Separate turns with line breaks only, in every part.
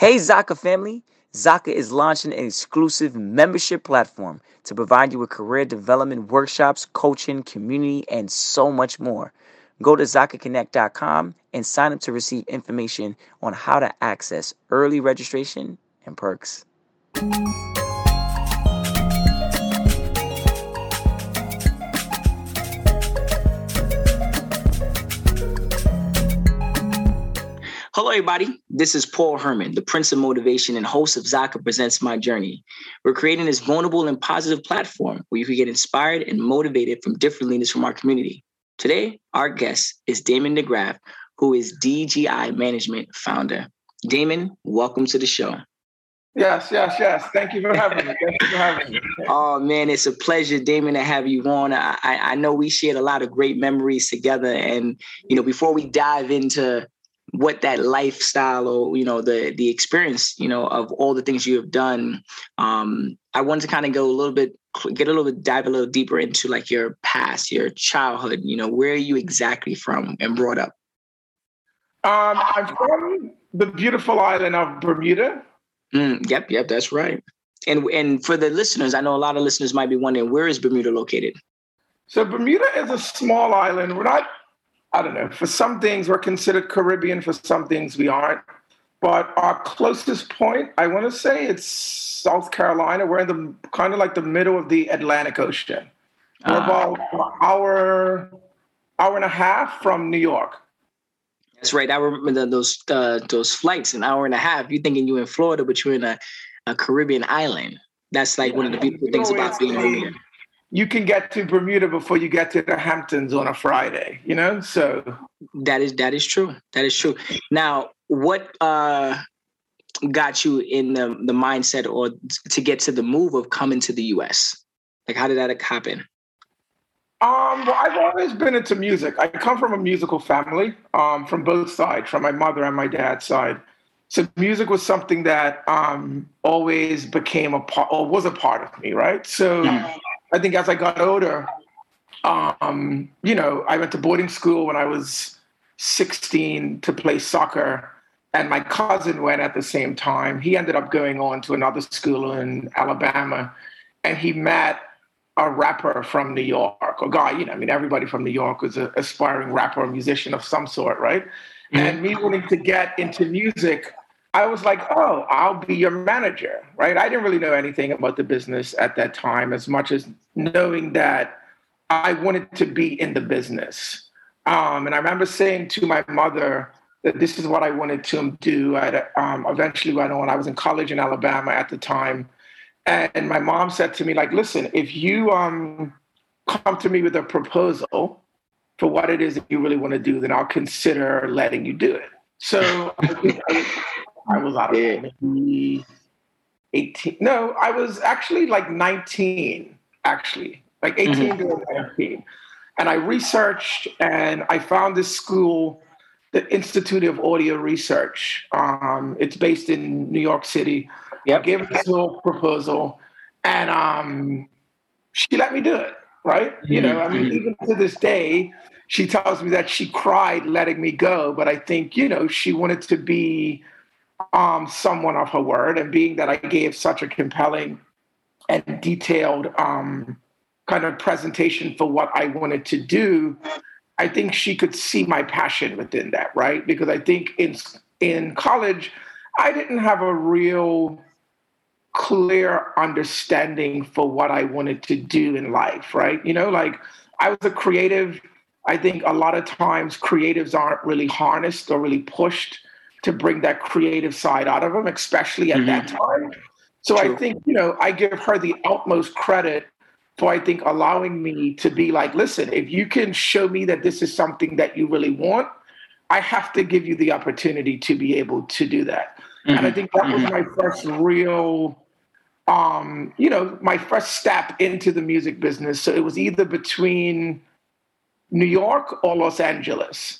Hey, Zaka family. Zaka is launching an exclusive membership platform to provide you with career development workshops, coaching, community, and so much more. Go to ZakaConnect.com and sign up to receive information on how to access early registration and perks. Hello, everybody. This is Paul Herman, the Prince of Motivation and host of Zaka Presents My Journey. We're creating this vulnerable and positive platform where you can get inspired and motivated from different leaders from our community. Today, our guest is Damon DeGraff, who is DGI Management founder. Damon, welcome to the show.
Yes, yes, yes. Thank you for having me. Thank you for having me.
Oh man, it's a pleasure, Damon, to have you on. I, I know we shared a lot of great memories together, and you know, before we dive into what that lifestyle or you know the the experience you know of all the things you have done um i wanted to kind of go a little bit get a little bit dive a little deeper into like your past your childhood you know where are you exactly from and brought up.
Um i'm from the beautiful island of bermuda.
Mm, yep yep that's right. And and for the listeners i know a lot of listeners might be wondering where is bermuda located?
So bermuda is a small island. We're not I don't know. For some things, we're considered Caribbean. For some things, we aren't. But our closest point, I want to say, it's South Carolina. We're in the kind of like the middle of the Atlantic Ocean. We're uh, about an hour, hour and a half from New York.
That's right. I remember the, those uh, those flights, an hour and a half. You're thinking you're in Florida, but you're in a, a Caribbean island. That's like one of the beautiful things about being here
you can get to Bermuda before you get to the Hamptons on a Friday, you know? So
that is that is true. That is true. Now, what uh got you in the, the mindset or to get to the move of coming to the US? Like how did that happen?
Um, well, I've always been into music. I come from a musical family, um, from both sides, from my mother and my dad's side. So music was something that um, always became a part, or was a part of me, right? So mm. I think as I got older, um, you know, I went to boarding school when I was 16 to play soccer, and my cousin went at the same time. He ended up going on to another school in Alabama, and he met a rapper from New York, or guy, you know, I mean, everybody from New York was an aspiring rapper or musician of some sort, right? Mm-hmm. And me wanting to get into music I was like, oh, I'll be your manager, right? I didn't really know anything about the business at that time as much as knowing that I wanted to be in the business. Um, and I remember saying to my mother that this is what I wanted to do. I um, eventually went on. I was in college in Alabama at the time. And my mom said to me, like, listen, if you um, come to me with a proposal for what it is that you really want to do, then I'll consider letting you do it. So I was out of yeah. 18. No, I was actually like 19, actually, like 18 mm-hmm. to 19. And I researched and I found this school, the Institute of Audio Research. Um, it's based in New York City. Yep. I gave her this little proposal and um, she let me do it, right? Mm-hmm. You know, I mean, mm-hmm. even to this day, she tells me that she cried letting me go, but I think, you know, she wanted to be um, someone of her word, and being that I gave such a compelling and detailed um, kind of presentation for what I wanted to do, I think she could see my passion within that, right? Because I think in in college, I didn't have a real clear understanding for what I wanted to do in life, right? You know, like I was a creative. I think a lot of times creatives aren't really harnessed or really pushed to bring that creative side out of him, especially at mm-hmm. that time. So True. I think, you know, I give her the utmost credit for, I think, allowing me to be like, listen, if you can show me that this is something that you really want, I have to give you the opportunity to be able to do that. Mm-hmm. And I mm-hmm. think that was mm-hmm. my first real, um, you know, my first step into the music business. So it was either between New York or Los Angeles.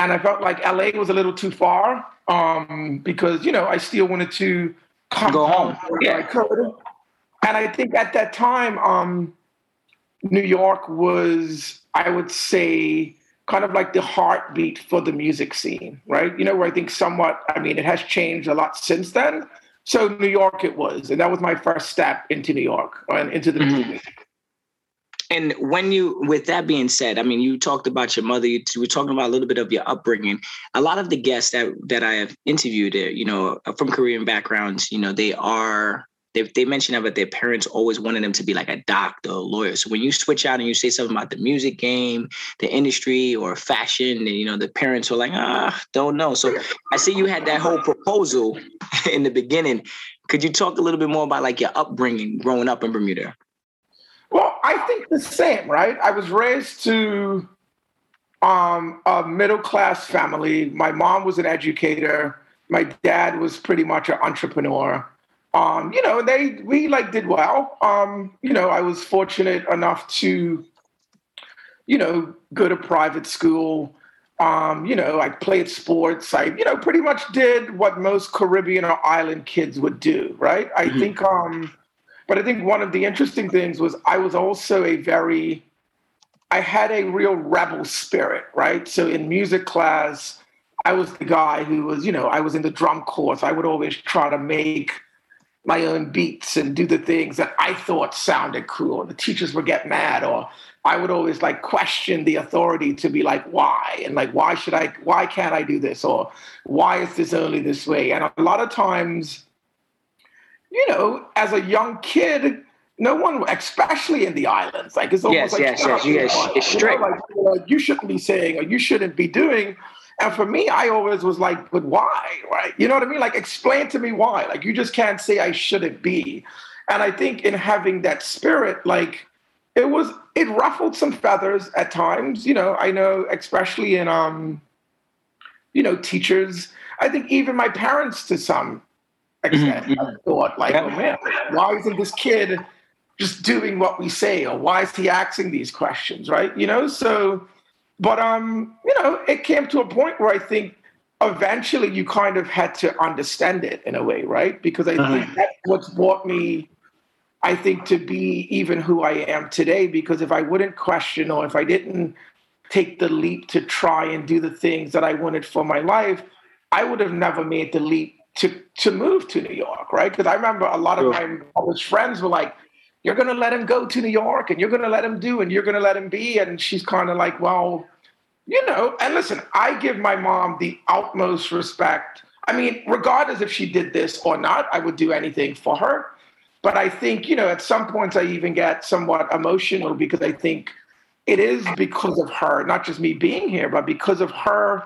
And I felt like LA was a little too far um, because you know I still wanted to come
go home.
Yeah, I could. And I think at that time, um, New York was, I would say, kind of like the heartbeat for the music scene, right? You know, where I think somewhat, I mean, it has changed a lot since then. So New York it was, and that was my first step into New York and into the mm-hmm. music.
And when you, with that being said, I mean, you talked about your mother. You were talking about a little bit of your upbringing. A lot of the guests that that I have interviewed, uh, you know, from Korean backgrounds, you know, they are they they mentioned that their parents always wanted them to be like a doctor, a lawyer. So when you switch out and you say something about the music game, the industry, or fashion, and you know, the parents were like, ah, don't know. So I see you had that whole proposal in the beginning. Could you talk a little bit more about like your upbringing growing up in Bermuda?
Well, I think the same, right? I was raised to um, a middle class family. My mom was an educator. My dad was pretty much an entrepreneur. Um, you know, they we like did well. Um, you know, I was fortunate enough to, you know, go to private school. Um, you know, I played sports. I, you know, pretty much did what most Caribbean or island kids would do, right? I mm-hmm. think um but I think one of the interesting things was I was also a very, I had a real rebel spirit, right? So in music class, I was the guy who was, you know, I was in the drum course. I would always try to make my own beats and do the things that I thought sounded cool. The teachers would get mad, or I would always like question the authority to be like, why? And like, why should I, why can't I do this? Or why is this only this way? And a lot of times, you know, as a young kid, no one, especially in the islands, like it's almost
yes, like yes, yes, yes. It's strict.
You, know, like, you shouldn't be saying or you shouldn't be doing. And for me, I always was like, but why? Right? You know what I mean? Like, explain to me why. Like, you just can't say I shouldn't be. And I think in having that spirit, like, it was it ruffled some feathers at times. You know, I know, especially in um, you know, teachers. I think even my parents, to some extent. Mm-hmm. I thought, like, oh man, why isn't this kid just doing what we say, or why is he asking these questions, right? You know, so, but um, you know, it came to a point where I think eventually you kind of had to understand it in a way, right? Because I uh-huh. think that's what's brought me. I think to be even who I am today, because if I wouldn't question or if I didn't take the leap to try and do the things that I wanted for my life, I would have never made the leap to to move to New York, right? Because I remember a lot of my college friends were like, "You're going to let him go to New York, and you're going to let him do, and you're going to let him be," and she's kind of like, "Well, you know." And listen, I give my mom the utmost respect. I mean, regardless if she did this or not, I would do anything for her. But I think, you know, at some points I even get somewhat emotional because I think it is because of her, not just me being here, but because of her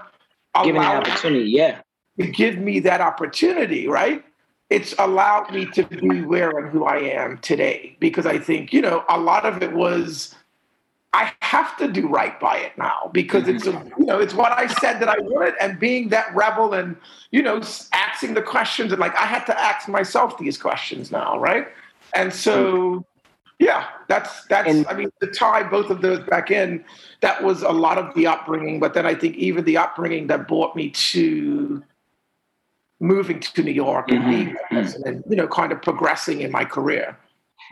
giving the opportunity. Yeah,
to give me that opportunity, right? It's allowed me to be where and who I am today because I think, you know, a lot of it was I have to do right by it now because it's a, mm-hmm. you know it's what I said that I would and being that rebel and you know asking the questions and like I had to ask myself these questions now right? And so mm-hmm. yeah that's that's and, I mean to tie both of those back in that was a lot of the upbringing but then I think even the upbringing that brought me to moving to New York and being mm-hmm. and you know kind of progressing in my career.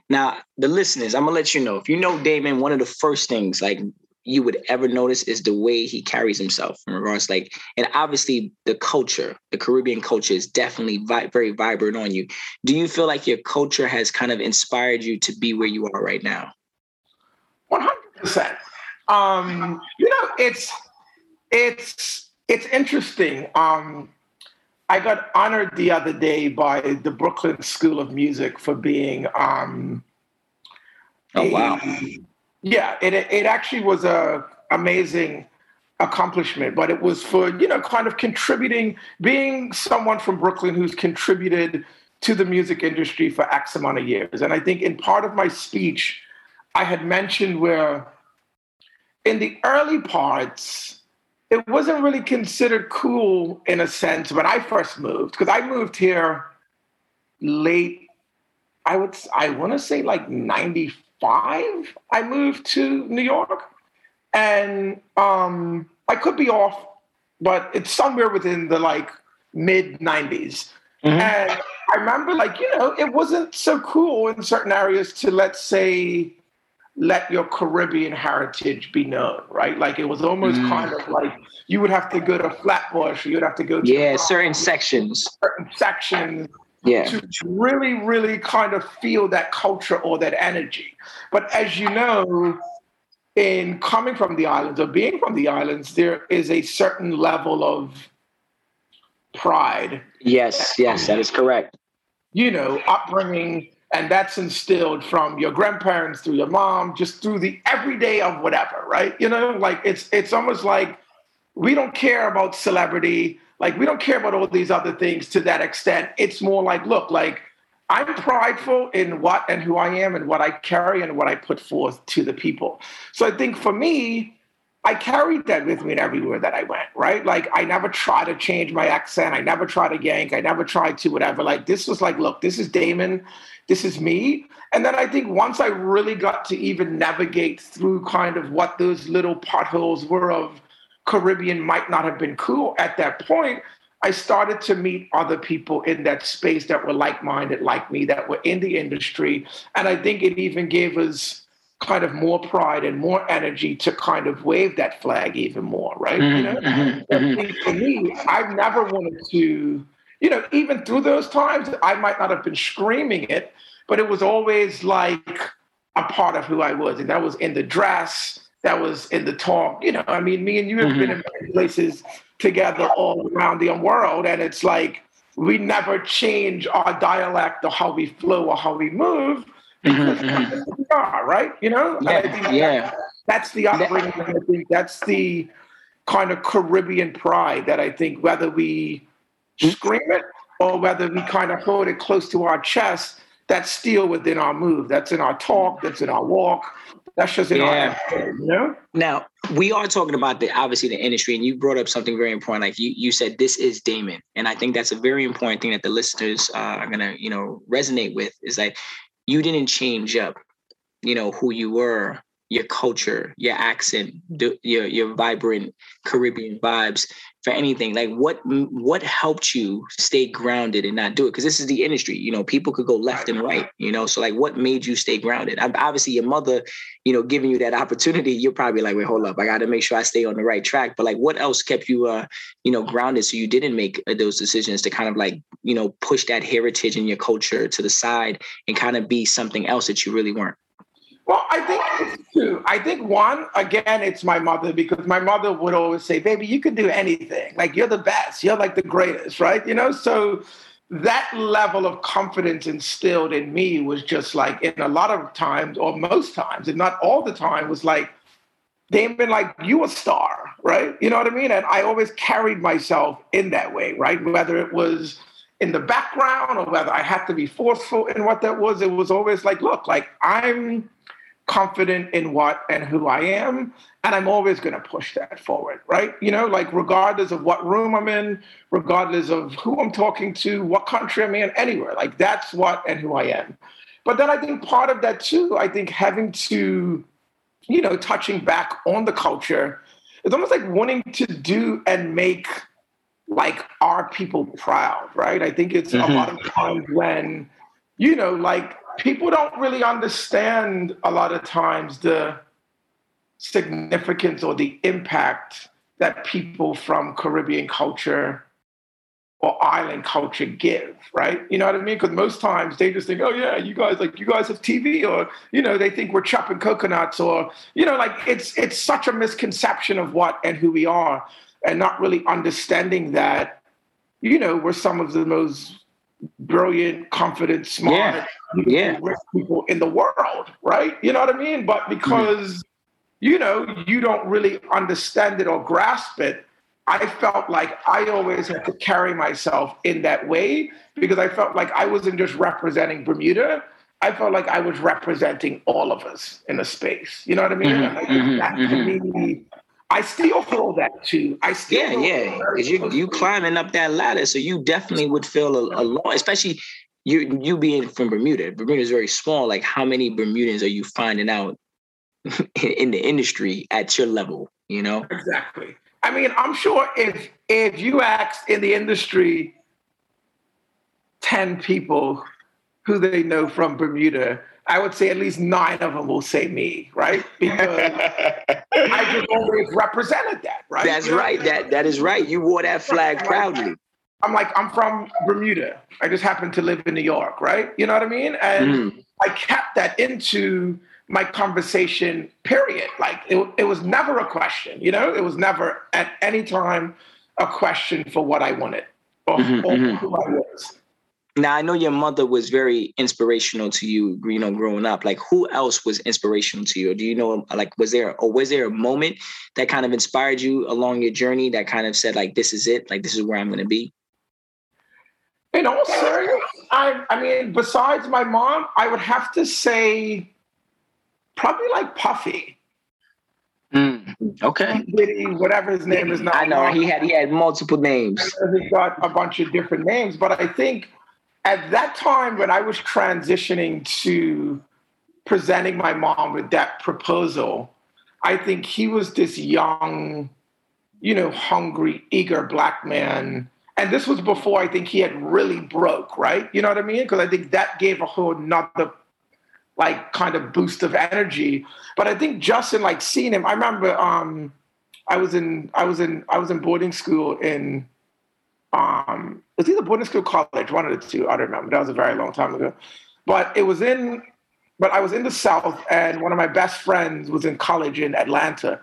Now, the listeners, I'm gonna let you know if you know Damon, one of the first things like you would ever notice is the way he carries himself in regards like and obviously the culture the caribbean culture is definitely vi- very vibrant on you do you feel like your culture has kind of inspired you to be where you are right now
100% um you know it's it's it's interesting um I got honored the other day by the Brooklyn School of Music for being. Um,
oh wow!
yeah, it it actually was a amazing accomplishment, but it was for you know kind of contributing, being someone from Brooklyn who's contributed to the music industry for X amount of years. And I think in part of my speech, I had mentioned where in the early parts it wasn't really considered cool in a sense when I first moved because I moved here late. I would I want to say like '95. I moved to New York, and um, I could be off, but it's somewhere within the like mid '90s. Mm-hmm. And I remember, like you know, it wasn't so cool in certain areas to let's say let your Caribbean heritage be known, right? Like it was almost mm. kind of like you would have to go to Flatbush, or you'd have to go to
yeah, certain sections,
certain sections,
yeah,
to, to really, really kind of feel that culture or that energy. But as you know, in coming from the islands or being from the islands, there is a certain level of pride.
Yes, yes, that is correct.
You know, upbringing and that's instilled from your grandparents through your mom just through the everyday of whatever right? You know like it's it's almost like we don't care about celebrity like we don't care about all these other things to that extent. It's more like look like i'm prideful in what and who i am and what i carry and what i put forth to the people. So i think for me I carried that with me everywhere that I went, right? Like I never tried to change my accent. I never tried to yank. I never tried to whatever. Like this was like, look, this is Damon this is me. And then I think once I really got to even navigate through kind of what those little potholes were of Caribbean might not have been cool at that point, I started to meet other people in that space that were like minded, like me, that were in the industry. And I think it even gave us kind of more pride and more energy to kind of wave that flag even more, right? Mm-hmm, you know? Mm-hmm, mm-hmm. for me, I've never wanted to you know, even through those times, I might not have been screaming it, but it was always like a part of who I was. And that was in the dress, that was in the talk. You know, I mean, me and you have mm-hmm. been in many places together all around the world, and it's like we never change our dialect or how we flow or how we move. Mm-hmm, mm-hmm. we are, right? You know?
Yeah. yeah.
that's the upbringing. I think that's the kind of Caribbean pride that I think whether we scream it or whether we kind of hold it close to our chest, that's still within our move. That's in our talk, that's in our walk. That's just in yeah. our you know?
Now we are talking about the obviously the industry, and you brought up something very important. Like you you said this is Damon. And I think that's a very important thing that the listeners uh, are gonna, you know, resonate with is that you didn't change up, you know, who you were your culture, your accent, your your vibrant Caribbean vibes for anything. Like what what helped you stay grounded and not do it? Because this is the industry. You know, people could go left and right. You know, so like what made you stay grounded? Obviously, your mother, you know, giving you that opportunity. You're probably like, wait, hold up, I got to make sure I stay on the right track. But like, what else kept you, uh, you know, grounded so you didn't make uh, those decisions to kind of like, you know, push that heritage and your culture to the side and kind of be something else that you really weren't.
Well, I think it's two. I think one, again, it's my mother because my mother would always say, baby, you can do anything. Like you're the best. You're like the greatest, right? You know, so that level of confidence instilled in me was just like in a lot of times, or most times, and not all the time, was like, they've been like you a star, right? You know what I mean? And I always carried myself in that way, right? Whether it was in the background or whether I had to be forceful in what that was, it was always like, look, like I'm confident in what and who I am. And I'm always going to push that forward, right? You know, like regardless of what room I'm in, regardless of who I'm talking to, what country I'm in, anywhere, like that's what and who I am. But then I think part of that too, I think having to, you know, touching back on the culture, it's almost like wanting to do and make like our people proud, right? I think it's mm-hmm. a lot of times when, you know, like people don't really understand a lot of times the significance or the impact that people from Caribbean culture or island culture give, right? You know what I mean? Because most times they just think, oh yeah, you guys like you guys have TV, or you know, they think we're chopping coconuts, or you know, like it's it's such a misconception of what and who we are, and not really understanding that, you know, we're some of the most brilliant, confident, smart, yeah.
yeah.
people in the world, right? You know what I mean? But because mm-hmm. you know you don't really understand it or grasp it, I felt like I always had to carry myself in that way because I felt like I wasn't just representing Bermuda. I felt like I was representing all of us in a space. You know what I mean? Mm-hmm. I mm-hmm. that to mm-hmm. me I still feel that too. I still
yeah yeah you you climbing up that ladder, so you definitely would feel a lot, especially you you being from Bermuda. Bermuda is very small. Like how many Bermudans are you finding out in the industry at your level? You know
exactly. I mean, I'm sure if if you asked in the industry ten people who they know from Bermuda, I would say at least nine of them will say me, right? Because I just always represented that, right?
That's you know right. That that is right. You wore that flag proudly.
I'm like, I'm from Bermuda. I just happen to live in New York, right? You know what I mean? And mm. I kept that into my conversation, period. Like it, it was never a question, you know, it was never at any time a question for what I wanted or, mm-hmm, or mm-hmm. who I was.
Now I know your mother was very inspirational to you, you know, growing up. Like who else was inspirational to you? Or do you know like was there or was there a moment that kind of inspired you along your journey that kind of said like this is it, like this is where I'm gonna be?
In all serious, I I mean, besides my mom, I would have to say probably like Puffy.
Mm, okay.
Diddy, whatever his name is now.
I know he had he had multiple names.
He got a bunch of different names, but I think at that time when I was transitioning to presenting my mom with that proposal, I think he was this young, you know, hungry, eager black man. And this was before I think he had really broke, right? You know what I mean? Because I think that gave a whole nother like kind of boost of energy. But I think Justin, like seeing him, I remember um I was in I was in I was in boarding school in um, was either boarding school, college, one of the two. I don't remember. That was a very long time ago. But it was in, but I was in the South, and one of my best friends was in college in Atlanta,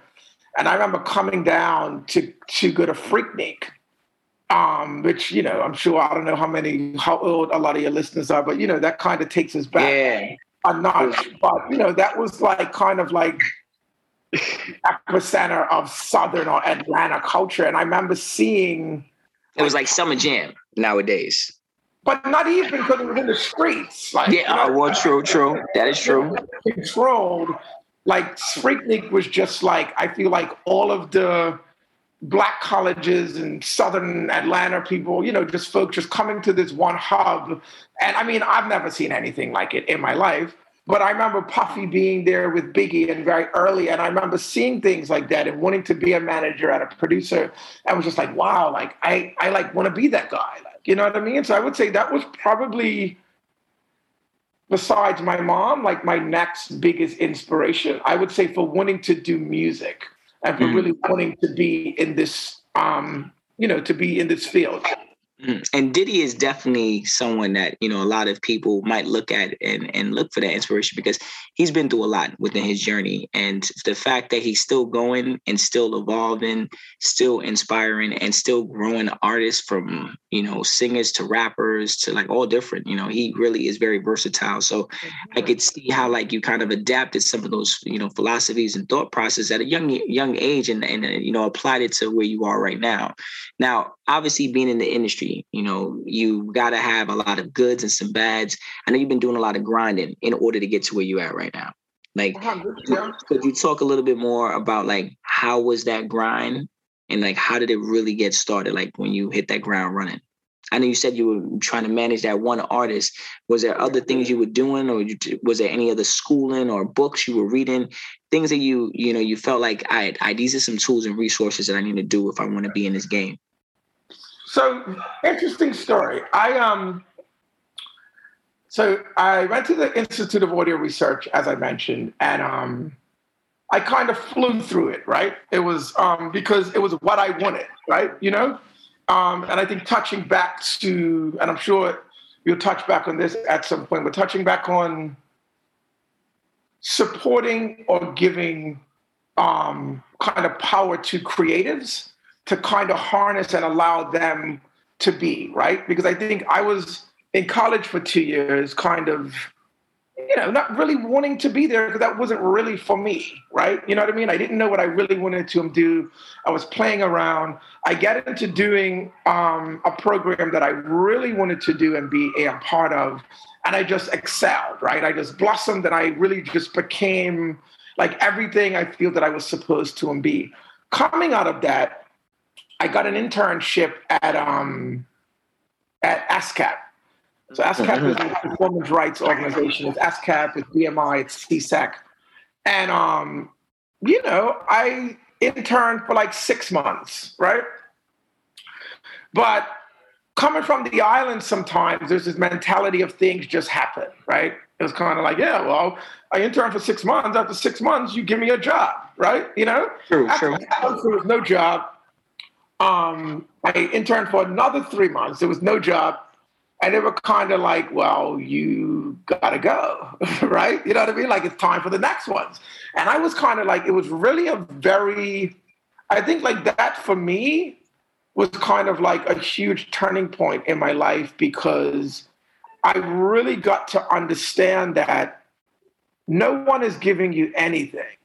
and I remember coming down to to go to Freaknik, um, which you know I'm sure I don't know how many how old a lot of your listeners are, but you know that kind of takes us back yeah. a notch. But you know that was like kind of like epicenter of Southern or Atlanta culture, and I remember seeing
it was like summer jam nowadays.
But not even because it was in the streets. Like,
yeah, you know, well, true, true. That is true.
Controlled. Like Freaknik was just like I feel like all of the black colleges and southern Atlanta people, you know, just folks just coming to this one hub. And I mean, I've never seen anything like it in my life. But I remember Puffy being there with Biggie and very early, and I remember seeing things like that and wanting to be a manager and a producer. I was just like, wow, like I, I like want to be that guy. Like, you know what I mean? So I would say that was probably besides my mom, like my next biggest inspiration. I would say for wanting to do music and for mm. really wanting to be in this um, you know, to be in this field.
Mm, and Diddy is definitely someone that you know a lot of people might look at and and look for that inspiration because he's been through a lot within his journey, and the fact that he's still going and still evolving, still inspiring, and still growing artists from you know singers to rappers to like all different. You know, he really is very versatile. So I could see how like you kind of adapted some of those you know philosophies and thought process at a young young age, and and you know applied it to where you are right now. Now, obviously, being in the industry you know, you got to have a lot of goods and some bads. I know you've been doing a lot of grinding in order to get to where you're at right now. Like, could you talk a little bit more about like how was that grind and like how did it really get started? Like when you hit that ground running. I know you said you were trying to manage that one artist. Was there other things you were doing, or you, was there any other schooling or books you were reading? Things that you you know you felt like I, I these are some tools and resources that I need to do if I want to be in this game.
So interesting story. I um so I went to the Institute of Audio Research, as I mentioned, and um I kind of flew through it, right? It was um because it was what I wanted, right? You know? Um, and I think touching back to, and I'm sure you'll touch back on this at some point, but touching back on supporting or giving um, kind of power to creatives to kind of harness and allow them to be, right? Because I think I was in college for two years, kind of, you know, not really wanting to be there because that wasn't really for me, right? You know what I mean? I didn't know what I really wanted to do. I was playing around. I got into doing um, a program that I really wanted to do and be a part of. And I just excelled, right? I just blossomed and I really just became like everything I feel that I was supposed to and be. Coming out of that, I got an internship at um at ASCAP. So ASCAP is a performance rights organization. It's ASCAP, it's BMI, it's SESAC. And um, you know, I interned for like six months, right? But coming from the island sometimes there's this mentality of things just happen, right? It was kind of like, yeah, well, I interned for six months. After six months, you give me a job, right? You know?
True,
After
true.
Months, there was no job. Um, I interned for another three months. There was no job. And they were kind of like, well, you gotta go, right? You know what I mean? Like it's time for the next ones. And I was kind of like, it was really a very, I think like that for me was kind of like a huge turning point in my life because I really got to understand that no one is giving you anything,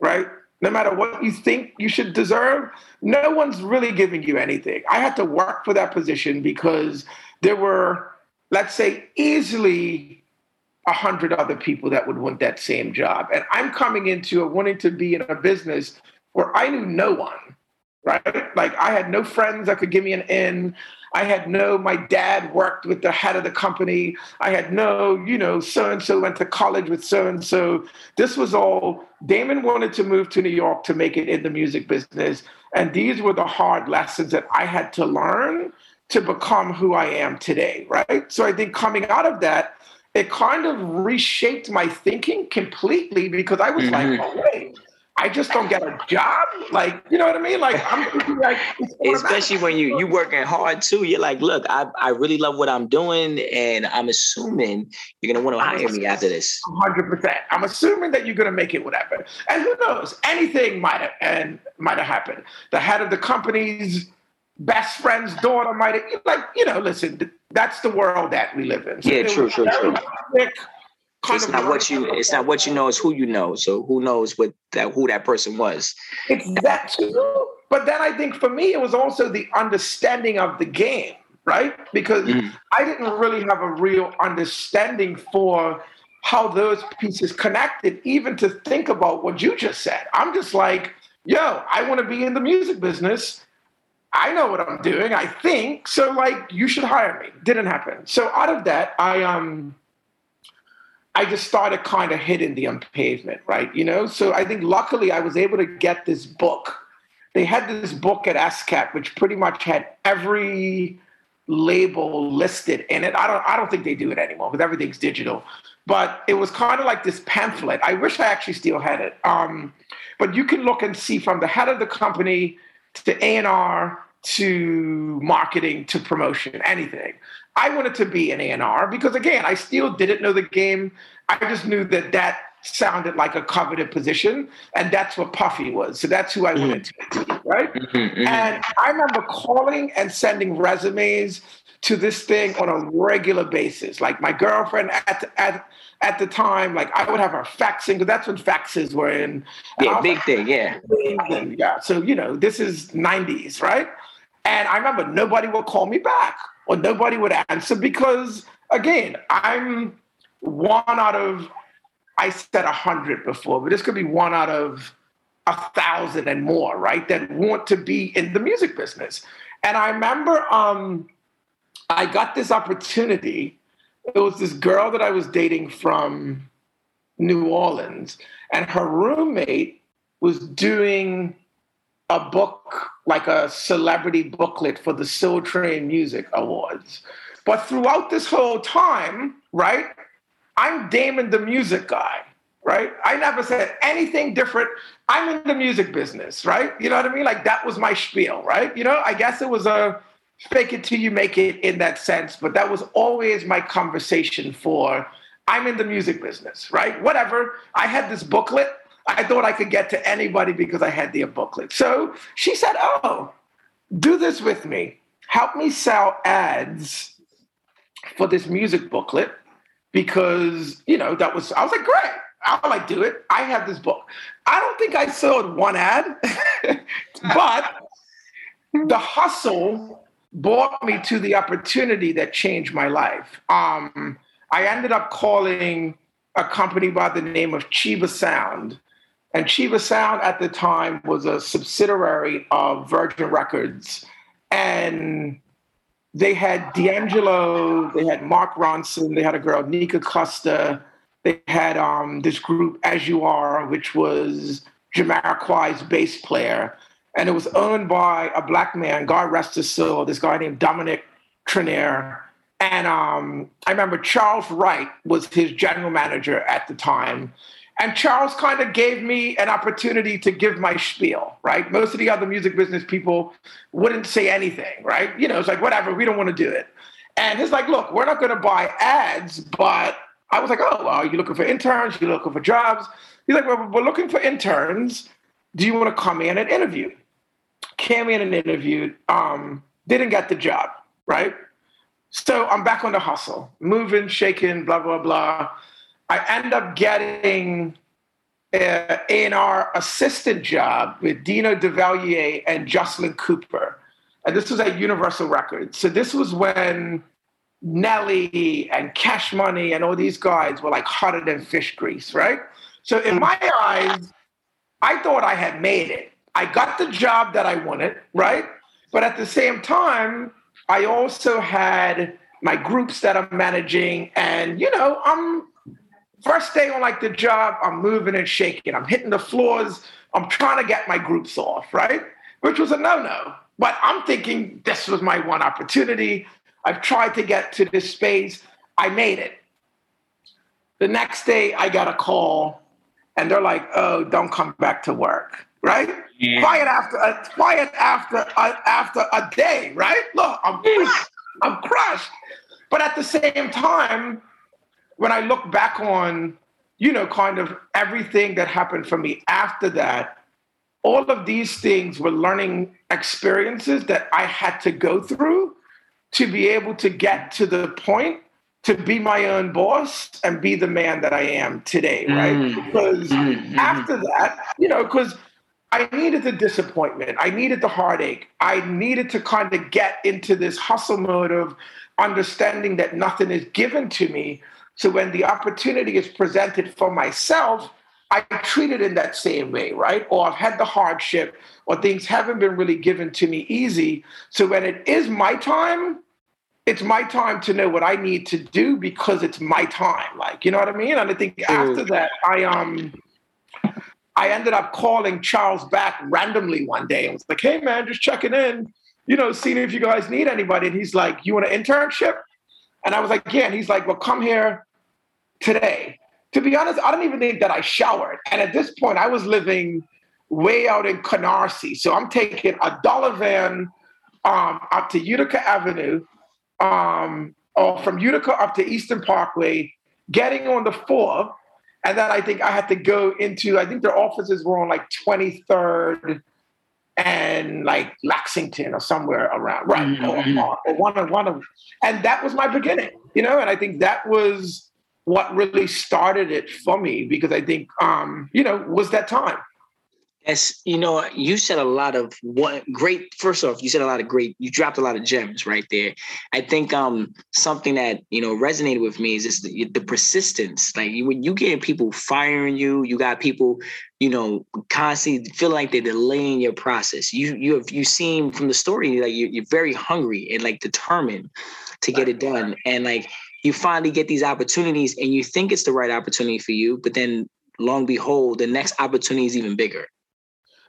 right? No matter what you think you should deserve, no one's really giving you anything. I had to work for that position because there were, let's say, easily a hundred other people that would want that same job. And I'm coming into wanting to be in a business where I knew no one, right? Like I had no friends that could give me an in. I had no, my dad worked with the head of the company. I had no, you know, so and so went to college with so and so. This was all, Damon wanted to move to New York to make it in the music business. And these were the hard lessons that I had to learn to become who I am today, right? So I think coming out of that, it kind of reshaped my thinking completely because I was mm-hmm. like, oh, wait, I just don't get a job. Like, you know what I mean? Like, I'm like,
especially when you you working hard too. You're like, look, I, I really love what I'm doing, and I'm assuming you're gonna want to hire me after this.
Hundred percent. I'm assuming that you're gonna make it whatever. And who knows? Anything might have and might have happened. The head of the company's best friend's daughter might have like, you know, listen, that's the world that we live in.
So yeah, true, true, true. Quick, it's not what you it's not what you know it's who you know. So who knows what that who that person was.
It's that too but then i think for me it was also the understanding of the game right? Because mm. i didn't really have a real understanding for how those pieces connected even to think about what you just said. I'm just like yo i want to be in the music business. I know what i'm doing i think. So like you should hire me. Didn't happen. So out of that i um I just started kind of hitting the pavement, right? You know, so I think luckily I was able to get this book. They had this book at ASCAP, which pretty much had every label listed in it. I don't, I don't think they do it anymore because everything's digital. But it was kind of like this pamphlet. I wish I actually still had it. Um, but you can look and see from the head of the company to A and R to marketing to promotion, anything. I wanted to be an A&R because again, I still didn't know the game. I just knew that that sounded like a coveted position, and that's what Puffy was. So that's who I mm-hmm. wanted to be, right? Mm-hmm, mm-hmm. And I remember calling and sending resumes to this thing on a regular basis. Like my girlfriend at at at the time, like I would have her faxing because that's when faxes were in.
Yeah, big like, thing, yeah.
yeah. So you know, this is '90s, right? And I remember nobody would call me back or nobody would answer because, again, I'm one out of, I said a hundred before, but this could be one out of a thousand and more, right? That want to be in the music business. And I remember um, I got this opportunity. It was this girl that I was dating from New Orleans, and her roommate was doing a book, like a celebrity booklet for the Soul Train Music Awards. But throughout this whole time, right, I'm Damon the music guy, right? I never said anything different. I'm in the music business, right? You know what I mean? Like that was my spiel, right? You know, I guess it was a fake it till you make it in that sense, but that was always my conversation for I'm in the music business, right? Whatever. I had this booklet I thought I could get to anybody because I had the booklet. So she said, Oh, do this with me. Help me sell ads for this music booklet because, you know, that was, I was like, Great. I'll like do it. I have this book. I don't think I sold one ad, but the hustle brought me to the opportunity that changed my life. Um, I ended up calling a company by the name of Cheeba Sound and Cheeba Sound at the time was a subsidiary of Virgin Records. And they had D'Angelo, they had Mark Ronson, they had a girl, Nikka Costa, they had um, this group, As You Are, which was Jamiroquai's bass player. And it was owned by a black man, God rest his soul, this guy named Dominique Trenier. And um, I remember Charles Wright was his general manager at the time. And Charles kind of gave me an opportunity to give my spiel, right? Most of the other music business people wouldn't say anything, right? You know, it's like, whatever, we don't want to do it. And it's like, look, we're not going to buy ads, but I was like, oh, well, you're looking for interns, you're looking for jobs. He's like, well, we're looking for interns. Do you want to come in and interview? Came in and interviewed, um, didn't get the job, right? So I'm back on the hustle, moving, shaking, blah, blah, blah. I end up getting uh, an A&R assistant job with Dino Delvaille and Jocelyn Cooper. And this was at Universal Records. So this was when Nelly and Cash Money and all these guys were like hotter than fish grease, right? So in my eyes, I thought I had made it. I got the job that I wanted, right? But at the same time, I also had my groups that I'm managing, and you know, I'm first day on like the job, I'm moving and shaking. I'm hitting the floors. I'm trying to get my groups off, right? Which was a no-no. But I'm thinking this was my one opportunity. I've tried to get to this space. I made it. The next day, I got a call, and they're like, "Oh, don't come back to work." Right? Yeah. Quiet after a quiet after a, after a day. Right? Look, I'm crushed. I'm crushed. But at the same time, when I look back on, you know, kind of everything that happened for me after that, all of these things were learning experiences that I had to go through to be able to get to the point to be my own boss and be the man that I am today, right? Mm. Because mm-hmm. after that, you know, because I needed the disappointment, I needed the heartache, I needed to kind of get into this hustle mode of understanding that nothing is given to me. So when the opportunity is presented for myself, I treat it in that same way, right? Or I've had the hardship, or things haven't been really given to me easy. So when it is my time, it's my time to know what I need to do because it's my time. Like, you know what I mean? And I think after that, I um I ended up calling Charles back randomly one day and was like, hey man, just checking in, you know, seeing if you guys need anybody. And he's like, You want an internship? And I was like, Yeah. And he's like, Well, come here today to be honest, I don't even think that I showered. And at this point, I was living way out in Canarsie. So I'm taking a dollar van um, up to Utica Avenue, um, or from Utica up to Eastern Parkway, getting on the four. And then I think I had to go into, I think their offices were on like 23rd and like Lexington or somewhere around, right? Mm-hmm. Or, or one of, one of, and that was my beginning, you know, and I think that was, what really started it for me because I think, um, you know, was that time.
Yes, you know, you said a lot of what great. First off, you said a lot of great. You dropped a lot of gems right there. I think um something that you know resonated with me is just the, the persistence. Like you, when you get people firing you, you got people, you know, constantly feel like they're delaying your process. You you have you seem from the story like you're, you're very hungry and like determined to get it done, and like you finally get these opportunities and you think it's the right opportunity for you, but then long behold, the next opportunity is even bigger.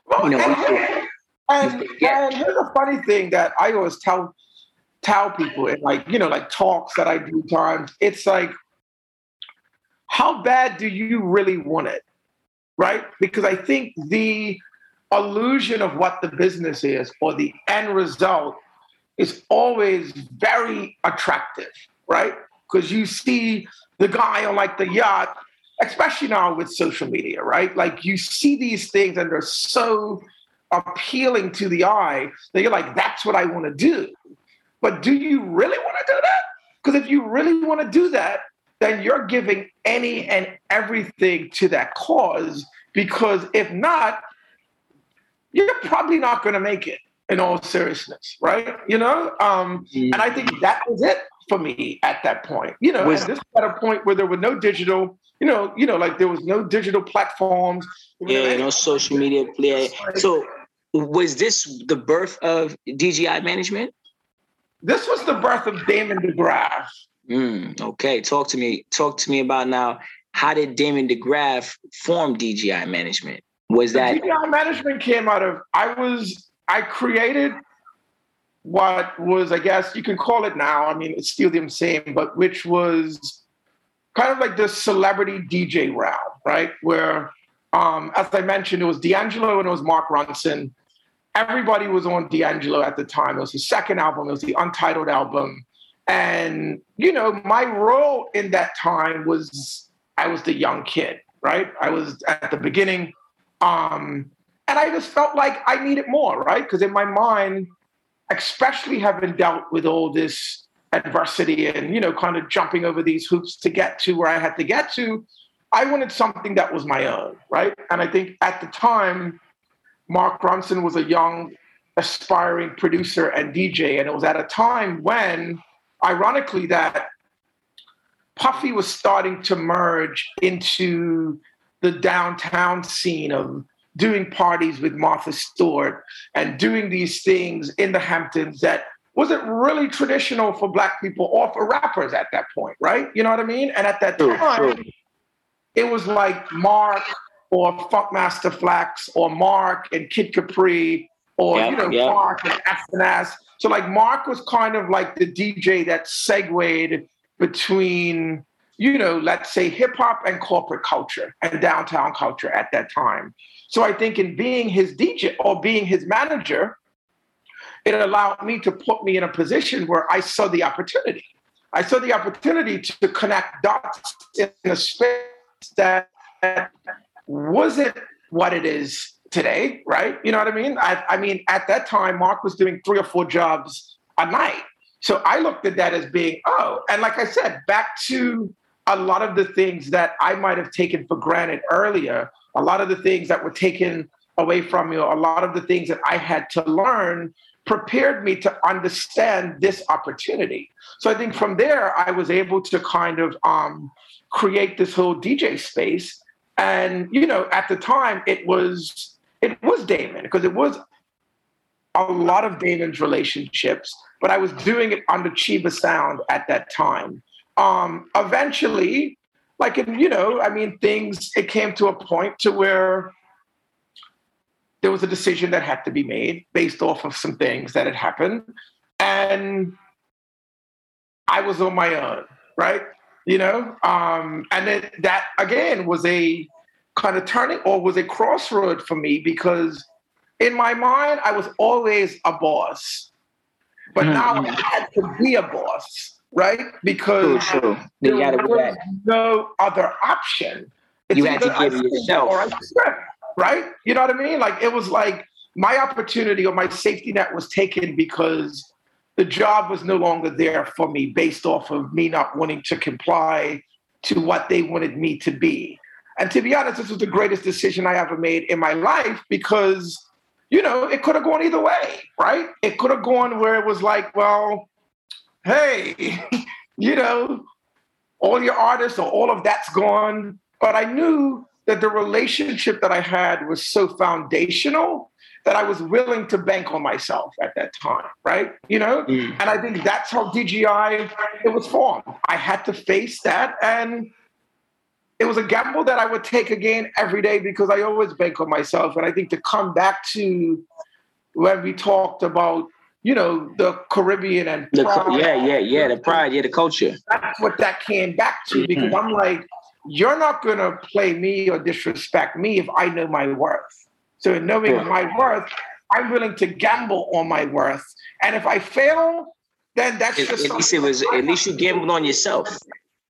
Well, you know, and, and, and here's a funny thing that I always tell tell people in like, you know, like talks that I do times, it's like, how bad do you really want it? Right? Because I think the illusion of what the business is or the end result is always very attractive, right? Because you see the guy on like the yacht, especially now with social media, right? Like you see these things and they're so appealing to the eye that you're like, that's what I want to do. But do you really want to do that? Because if you really want to do that, then you're giving any and everything to that cause. Because if not, you're probably not going to make it in all seriousness, right? You know? Um. And I think that was it for me at that point. You know, was, this at a point where there were no digital, you know, you know, like there was no digital platforms.
Yeah, no social media. Yeah. So was this the birth of DGI management?
This was the birth of Damon DeGraff.
Mm, okay, talk to me. Talk to me about now. How did Damon DeGraff form DGI management? Was that
DGI management came out of I was I created what was, I guess you can call it now. I mean, it's still the same, but which was kind of like the celebrity DJ round, right? Where, um, as I mentioned, it was D'Angelo and it was Mark Ronson. Everybody was on D'Angelo at the time. It was his second album. It was the Untitled album. And, you know, my role in that time was I was the young kid, right? I was at the beginning. Um, and I just felt like I needed more, right? Because in my mind, especially having dealt with all this adversity and you know kind of jumping over these hoops to get to where i had to get to i wanted something that was my own right? And i think at the time mark ronson was a young aspiring producer and dj and it was at a time when ironically that puffy was starting to merge into the downtown scene of doing parties with Martha Stewart and doing these things in the Hamptons that wasn't really traditional for black people or for rappers at that point, right? You know what I mean? And at that time, it was like Mark or Funkmaster Flex or Mark and Kid Capri or yep, you know yep. Mark and SNS. So like Mark was kind of like the DJ that segued between you know, let's say hip hop and corporate culture and downtown culture at that time. So I think in being his DJ or being his manager, it allowed me to put me in a position where I saw the opportunity. I saw the opportunity to connect dots in a space that wasn't what it is today, right? You know what I mean? I, I mean, at that time, Mark was doing three or four jobs a night. So I looked at that as being, oh, and like I said, back to a lot of the things that I might have taken for granted earlier a lot of the things that were taken away from you, a lot of the things that I had to learn prepared me to understand this opportunity. So I think from there, I was able to kind of um, create this whole DJ space. And, you know, at the time it was, it was Damon because it was a lot of Damon's relationships, but I was doing it under Cheeba Sound at that time. Um, eventually, like and, you know, I mean, things, it came to a point to where there was a decision that had to be made based off of some things that had happened. And I was on my own, right? You know? Um, and then that again was a kind of turning or was a crossroad for me because in my mind, I was always a boss. But mm-hmm. now I had to be a boss right? Because true, true. there was no other option.
It's you had to give it yourself. Or I
right? You know what I mean? Like it was like my opportunity or my safety net was taken because the job was no longer there for me based off of me not wanting to comply to what they wanted me to be. And to be honest, this was the greatest decision I ever made in my life because, you know, it could have gone either way, right? It could have gone where it was like, well, hey, you know, all your artists or all of that's gone. But I knew that the relationship that I had was so foundational that I was willing to bank on myself at that time, right? You know, mm. and I think that's how DGI it was formed. I had to face that, and it was a gamble that I would take again every day because I always bank on myself. And I think to come back to when we talked about you know, the Caribbean and
the, yeah, yeah, yeah, the pride, yeah, the culture.
That's what that came back to because mm-hmm. I'm like, you're not gonna play me or disrespect me if I know my worth. So in knowing yeah. my worth, I'm willing to gamble on my worth. And if I fail, then that's
at,
just
at least it was at least you gambled on yourself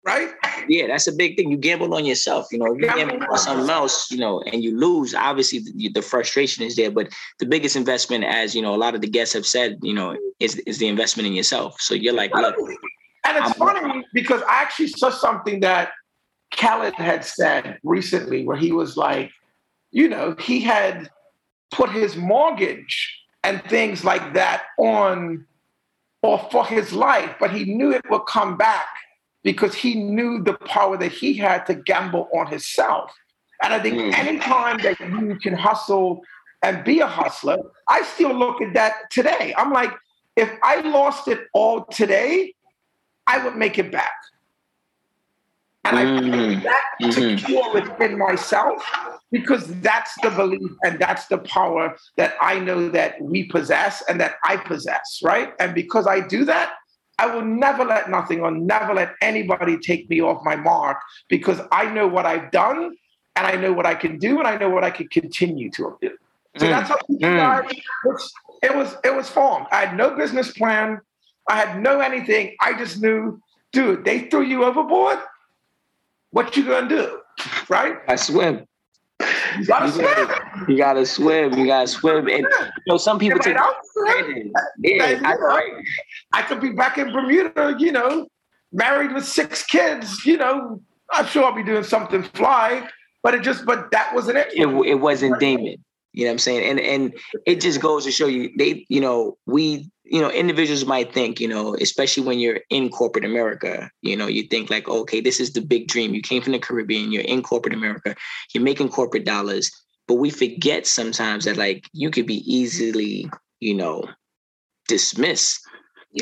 right?
Yeah, that's a big thing. You gamble on yourself. You know, if you gamble on something else, you know, and you lose, obviously the, the, frustration is there. But the biggest investment, as you know, a lot of the guests have said, you know, is is the investment in yourself. So you're like, look.
And it's I'm funny because I actually saw something that Khaled had said recently, where he was like, you know, he had put his mortgage and things like that on or for his life, but he knew it would come back because he knew the power that he had to gamble on himself. And I think mm. anytime that you can hustle and be a hustler, I still look at that today. I'm like, if I lost it all today, I would make it back. And mm. I feel that mm-hmm. secure within myself because that's the belief and that's the power that I know that we possess and that I possess, right? And because I do that, I will never let nothing or never let anybody take me off my mark because I know what I've done and I know what I can do and I know what I can continue to do. So mm. that's how mm. it was it was formed. I had no business plan. I had no anything. I just knew, dude, they threw you overboard. What you gonna do? Right?
I swim. You gotta, you swim. Gotta, you gotta swim. You gotta swim. And you know, some people take
yeah, I, I could be back in Bermuda, you know, married with six kids, you know. I'm sure I'll be doing something fly, but it just but that wasn't it.
It, it wasn't Damon. You know what I'm saying? And and it just goes to show you they, you know, we, you know, individuals might think, you know, especially when you're in corporate America, you know, you think like, okay, this is the big dream. You came from the Caribbean, you're in corporate America, you're making corporate dollars. But we forget sometimes that like you could be easily, you know, dismissed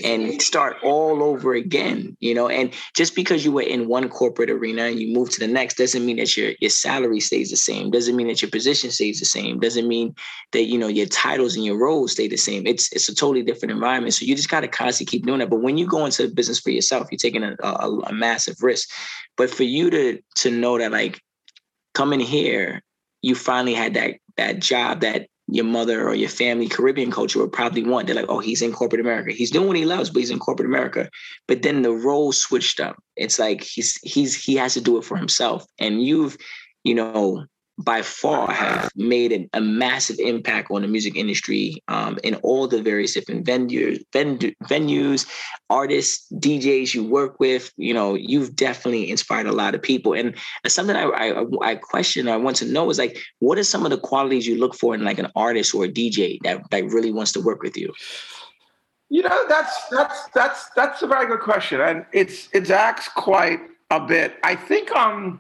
and start all over again you know? And just because you were in one corporate arena and you move to the next doesn't mean that your your salary stays the same. Doesn't mean that your position stays the same. Doesn't mean that you know your titles and your roles stay the same. It's it's a totally different environment. So you just got to constantly keep doing that. But when you go into business for yourself you're taking a, a, a massive risk. But for you to to know that like coming here you finally had that that job that your mother or your family Caribbean culture would probably want. They're like, oh, he's in corporate America. He's doing what he loves, but he's in corporate America. But then the role switched up. It's like he's he's he has to do it for himself. And you've, you know, by far have made an, a massive impact on the music industry um, in all the various different venues, venues, artists, DJs you work with. You know, you've definitely inspired a lot of people. And something I, I, I question, I want to know is like, what are some of the qualities you look for in like an artist or a DJ that, that really wants to work with you?
You know, that's that's that's that's a very good question, and it's it's asked quite a bit. I think um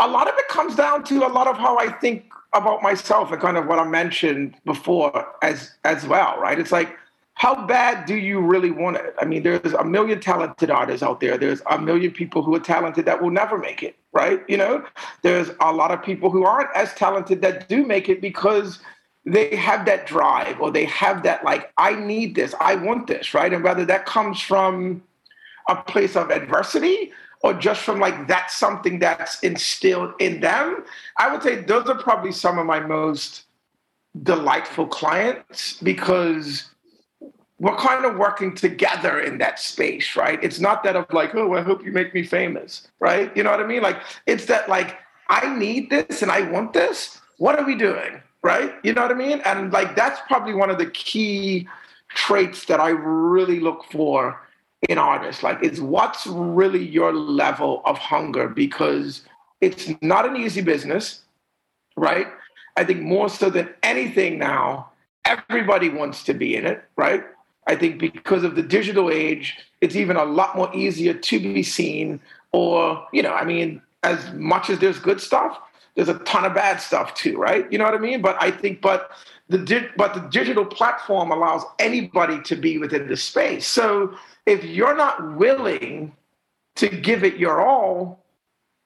a lot of it comes down to a lot of how I think about myself and kind of what I mentioned before as as well, right? It's like how bad do you really want it? I mean, there's a million talented artists out there. There's a million people who are talented that will never make it, right? You know, there's a lot of people who aren't as talented that do make it because they have that drive or they have that like I need this, I want this, right? And whether that comes from a place of adversity or just from like that's something that's instilled in them, I would say those are probably some of my most delightful clients because we're kind of working together in that space, right? It's not that of like, oh, I hope you make me famous, right? You know what I mean? Like, it's that like, I need this and I want this. What are we doing? Right? You know what I mean? And like, that's probably one of the key traits that I really look for in artists. Like, it's what's really your level of hunger because it's not an easy business, right? I think more so than anything now, everybody wants to be in it, right? I think because of the digital age, it's even a lot more easier to be seen. Or, you know, I mean, as much as there's good stuff, there's a ton of bad stuff too, right? You know what I mean? But I think, but the but the digital platform allows anybody to be within the space. So if you're not willing to give it your all,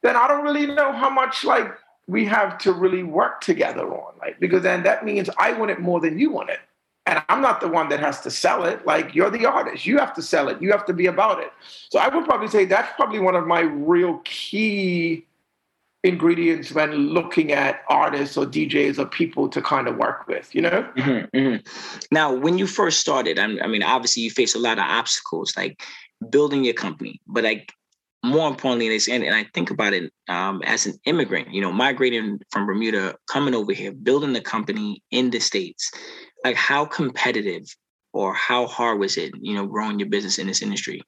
then I don't really know how much like we have to really work together on. Like, because then that means I want it more than you want it. And I'm not the one that has to sell it. Like, you're the artist. You have to sell it. You have to be about it. So I would probably say that's probably one of my real key ingredients when looking at artists or DJs or people to kind of work with, you know? Mm-hmm,
mm-hmm. Now, when you first started, I mean, obviously you face a lot of obstacles, like building your company, but like more importantly, and, and I think about it um, as an immigrant, you know, migrating from Bermuda, coming over here, building the company in the States, like how competitive or how hard was it, you know, growing your business in this industry?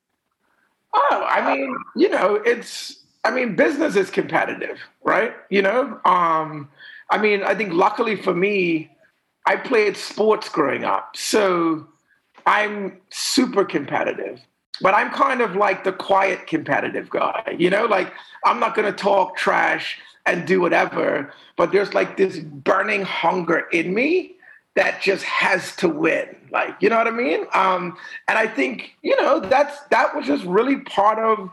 Oh, I mean, you know, it's I mean, business is competitive, right? You know, um, I mean, I think luckily for me, I played sports growing up, so I'm super competitive. But I'm kind of like the quiet competitive guy, you know, like I'm not going to talk trash and do whatever, but there's like this burning hunger in me that just has to win. Like, you know what I mean? Um, and I think, you know, that's that was just really part of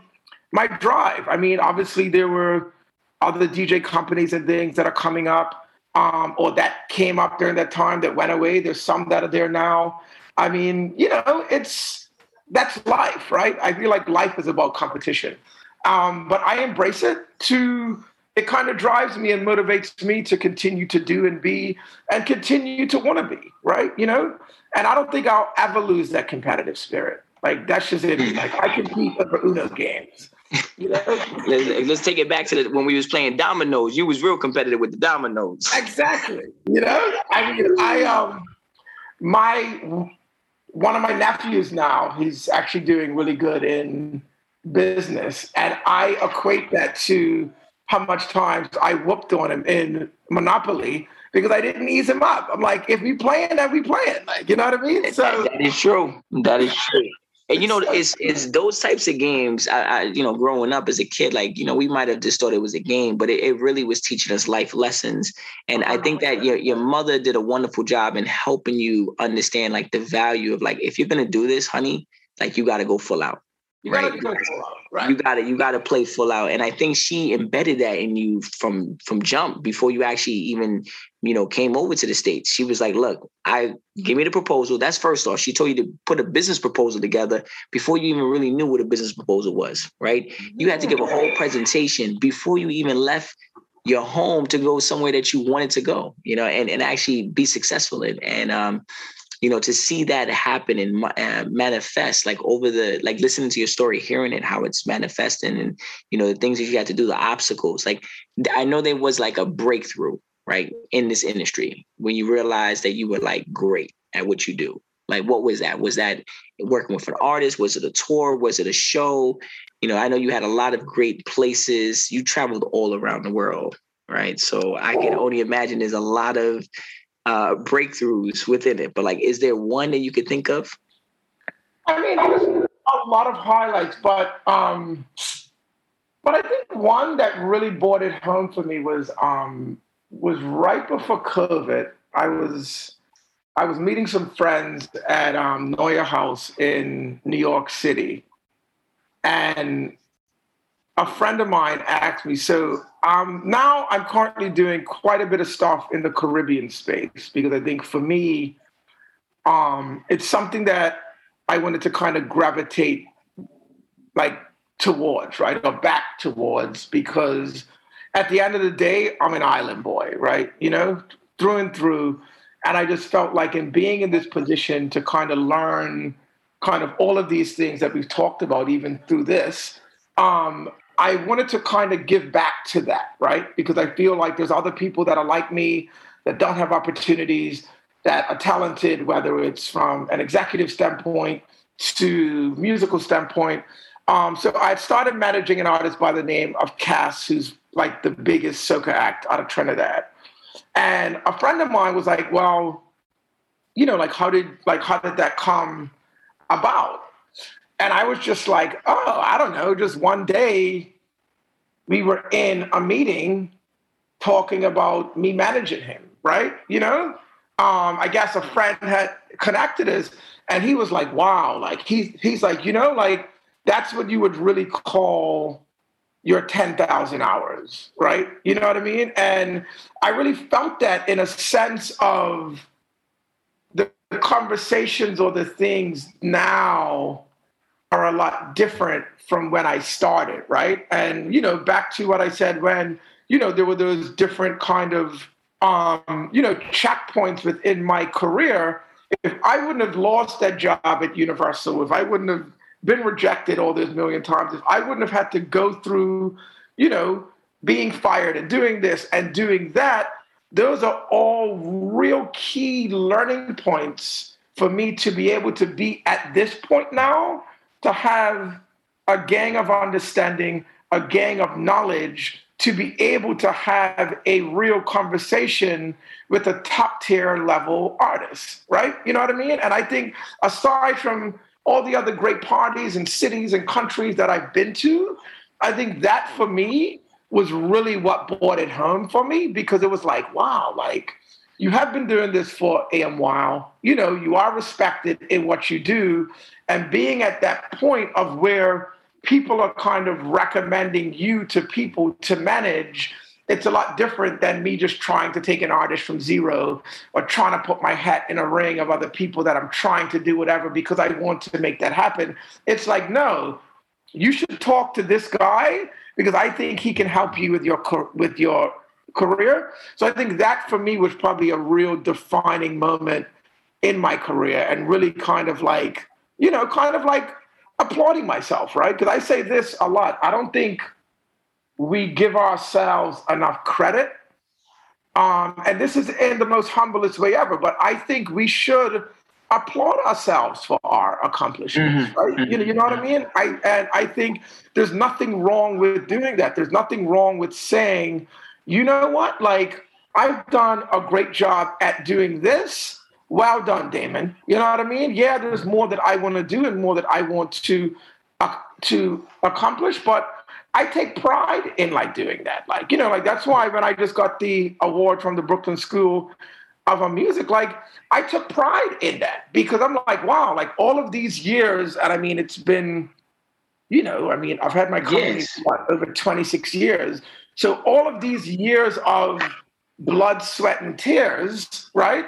my drive. I mean, obviously there were other DJ companies and things that are coming up, um, or that came up during that time that went away. There's some that are there now. I mean, you know, it's that's life, right? I feel like life is about competition. Um, but I embrace it to it kind of drives me and motivates me to continue to do and be and continue to want to be, right? You know? And I don't think I'll ever lose that competitive spirit. Like that's just it. Like I compete over Uno games. You know?
let's, let's, take it back to the, when we was playing dominoes. You was real competitive with the dominoes.
Exactly. You know, I mean, I um, my one of my nephews now. He's actually doing really good in business, and I equate that to how much times I whooped on him in Monopoly because I didn't ease him up. I'm like, if we playing, then we playing. Like, you know what I mean?
So that is true. That is true. And you know, it's it's those types of games. I, I, you know, growing up as a kid, like you know, we might have just thought it was a game, but it, it really was teaching us life lessons. And I think that your your mother did a wonderful job in helping you understand like the value of like if you're gonna do this, honey, like you got to go full out.
You right? gotta right.
You gotta you gotta play full out. And I think she embedded that in you from from jump before you actually even, you know, came over to the States. She was like, look, I give me the proposal. That's first off. She told you to put a business proposal together before you even really knew what a business proposal was, right? You had to give a whole presentation before you even left your home to go somewhere that you wanted to go, you know, and, and actually be successful in. And um, you know to see that happen and uh, manifest like over the like listening to your story hearing it how it's manifesting and you know the things that you had to do the obstacles like i know there was like a breakthrough right in this industry when you realized that you were like great at what you do. Like what was that? Was that working with an artist? Was it a tour? Was it a show? You know i know you had a lot of great places. You traveled all around the world right? So i can only imagine there's a lot of uh, breakthroughs within it, but like, is there one that you could think of?
I mean, there's a lot of highlights, but um, but I think one that really brought it home for me was um, was right before COVID. I was I was meeting some friends at um, Neue House in New York City, and a friend of mine asked me, so um, now I'm currently doing quite a bit of stuff in the Caribbean space because I think for me, um, it's something that I wanted to kind of gravitate like towards, right? Or back towards because at the end of the day, I'm an island boy, right? You know, through and through. And I just felt like in being in this position to kind of learn kind of all of these things that we've talked about, even through this, um, I wanted to kind of give back to that, right? Because I feel like there's other people that are like me that don't have opportunities, that are talented, whether it's from an executive standpoint to musical standpoint. Um, so I started managing an artist by the name of Kes, who's like the biggest soca act out of Trinidad. And a friend of mine was like, "Well, you know, like how did like how did that come about?" And I was just like, oh, I don't know. Just one day we were in a meeting talking about me managing him, right? You know? Um, I guess a friend had connected us and he was like, wow, like he's he's like, you know, like that's what you would really call your 10,000 hours, right? You know what I mean? And I really felt that in a sense of the conversations or the things now are a lot different from when I started, right? And you know, back to what I said when you know there were those different kind of um, you know checkpoints within my career. If I wouldn't have lost that job at Universal, if I wouldn't have been rejected all those million times, if I wouldn't have had to go through, you know, being fired and doing this and doing that, those are all real key learning points for me to be able to be at this point now to have a gang of understanding, a gang of knowledge to be able to have a real conversation with a top tier level artist, right? You know what I mean? And I think aside from all the other great parties and cities and countries that I've been to, I think that for me was really what brought it home for me because it was like, wow, like you have been doing this for a while. You know, you are respected in what you do and being at that point of where people are kind of recommending you to people to manage, it's a lot different than me just trying to take an artist from zero or trying to put my hat in a ring of other people that I'm trying to do whatever because I want to make that happen. It's like, no, you should talk to this guy because I think he can help you with your with your career. So I think that for me was probably a real defining moment in my career and really kind of like, you know, kind of like applauding myself, right? Because I say this a lot. I don't think we give ourselves enough credit. Um, and this is in the most humblest way ever, but I think we should applaud ourselves for our accomplishments, mm-hmm. right? Mm-hmm. You know, you know what I mean? I and I think there's nothing wrong with doing that. There's nothing wrong with saying, you know what, like I've done a great job at doing this. Well done, Damon. You know what I mean? Yeah, there's more that I want to do and more that I want to uh, to accomplish, but I take pride in like doing that. Like, you know, like that's why when I just got the award from the Brooklyn School of a music, like I took pride in that because I'm like, wow, like all of these years, and I mean, it's been, you know, I mean, I've had my company yes. over 26 years. So all of these years of blood, sweat, and tears, right,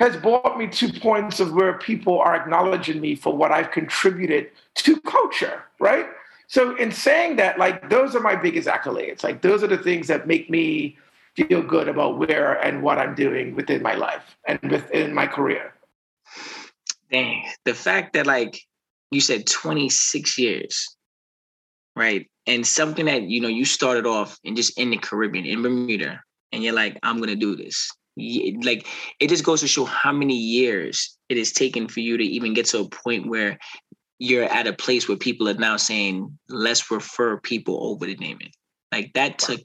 has brought me to points of where people are acknowledging me for what I've contributed to culture, right? So in saying that, like those are my biggest accolades. Like those are the things that make me feel good about where and what I'm doing within my life and within my career.
Dang, the fact that like you said 26 years, right? And something that you know you started off and just in the Caribbean, in Bermuda, and you're like, I'm gonna do this. Like it just goes to show how many years it has taken for you to even get to a point where you're at a place where people are now saying, let's refer people over to Damon. Like that took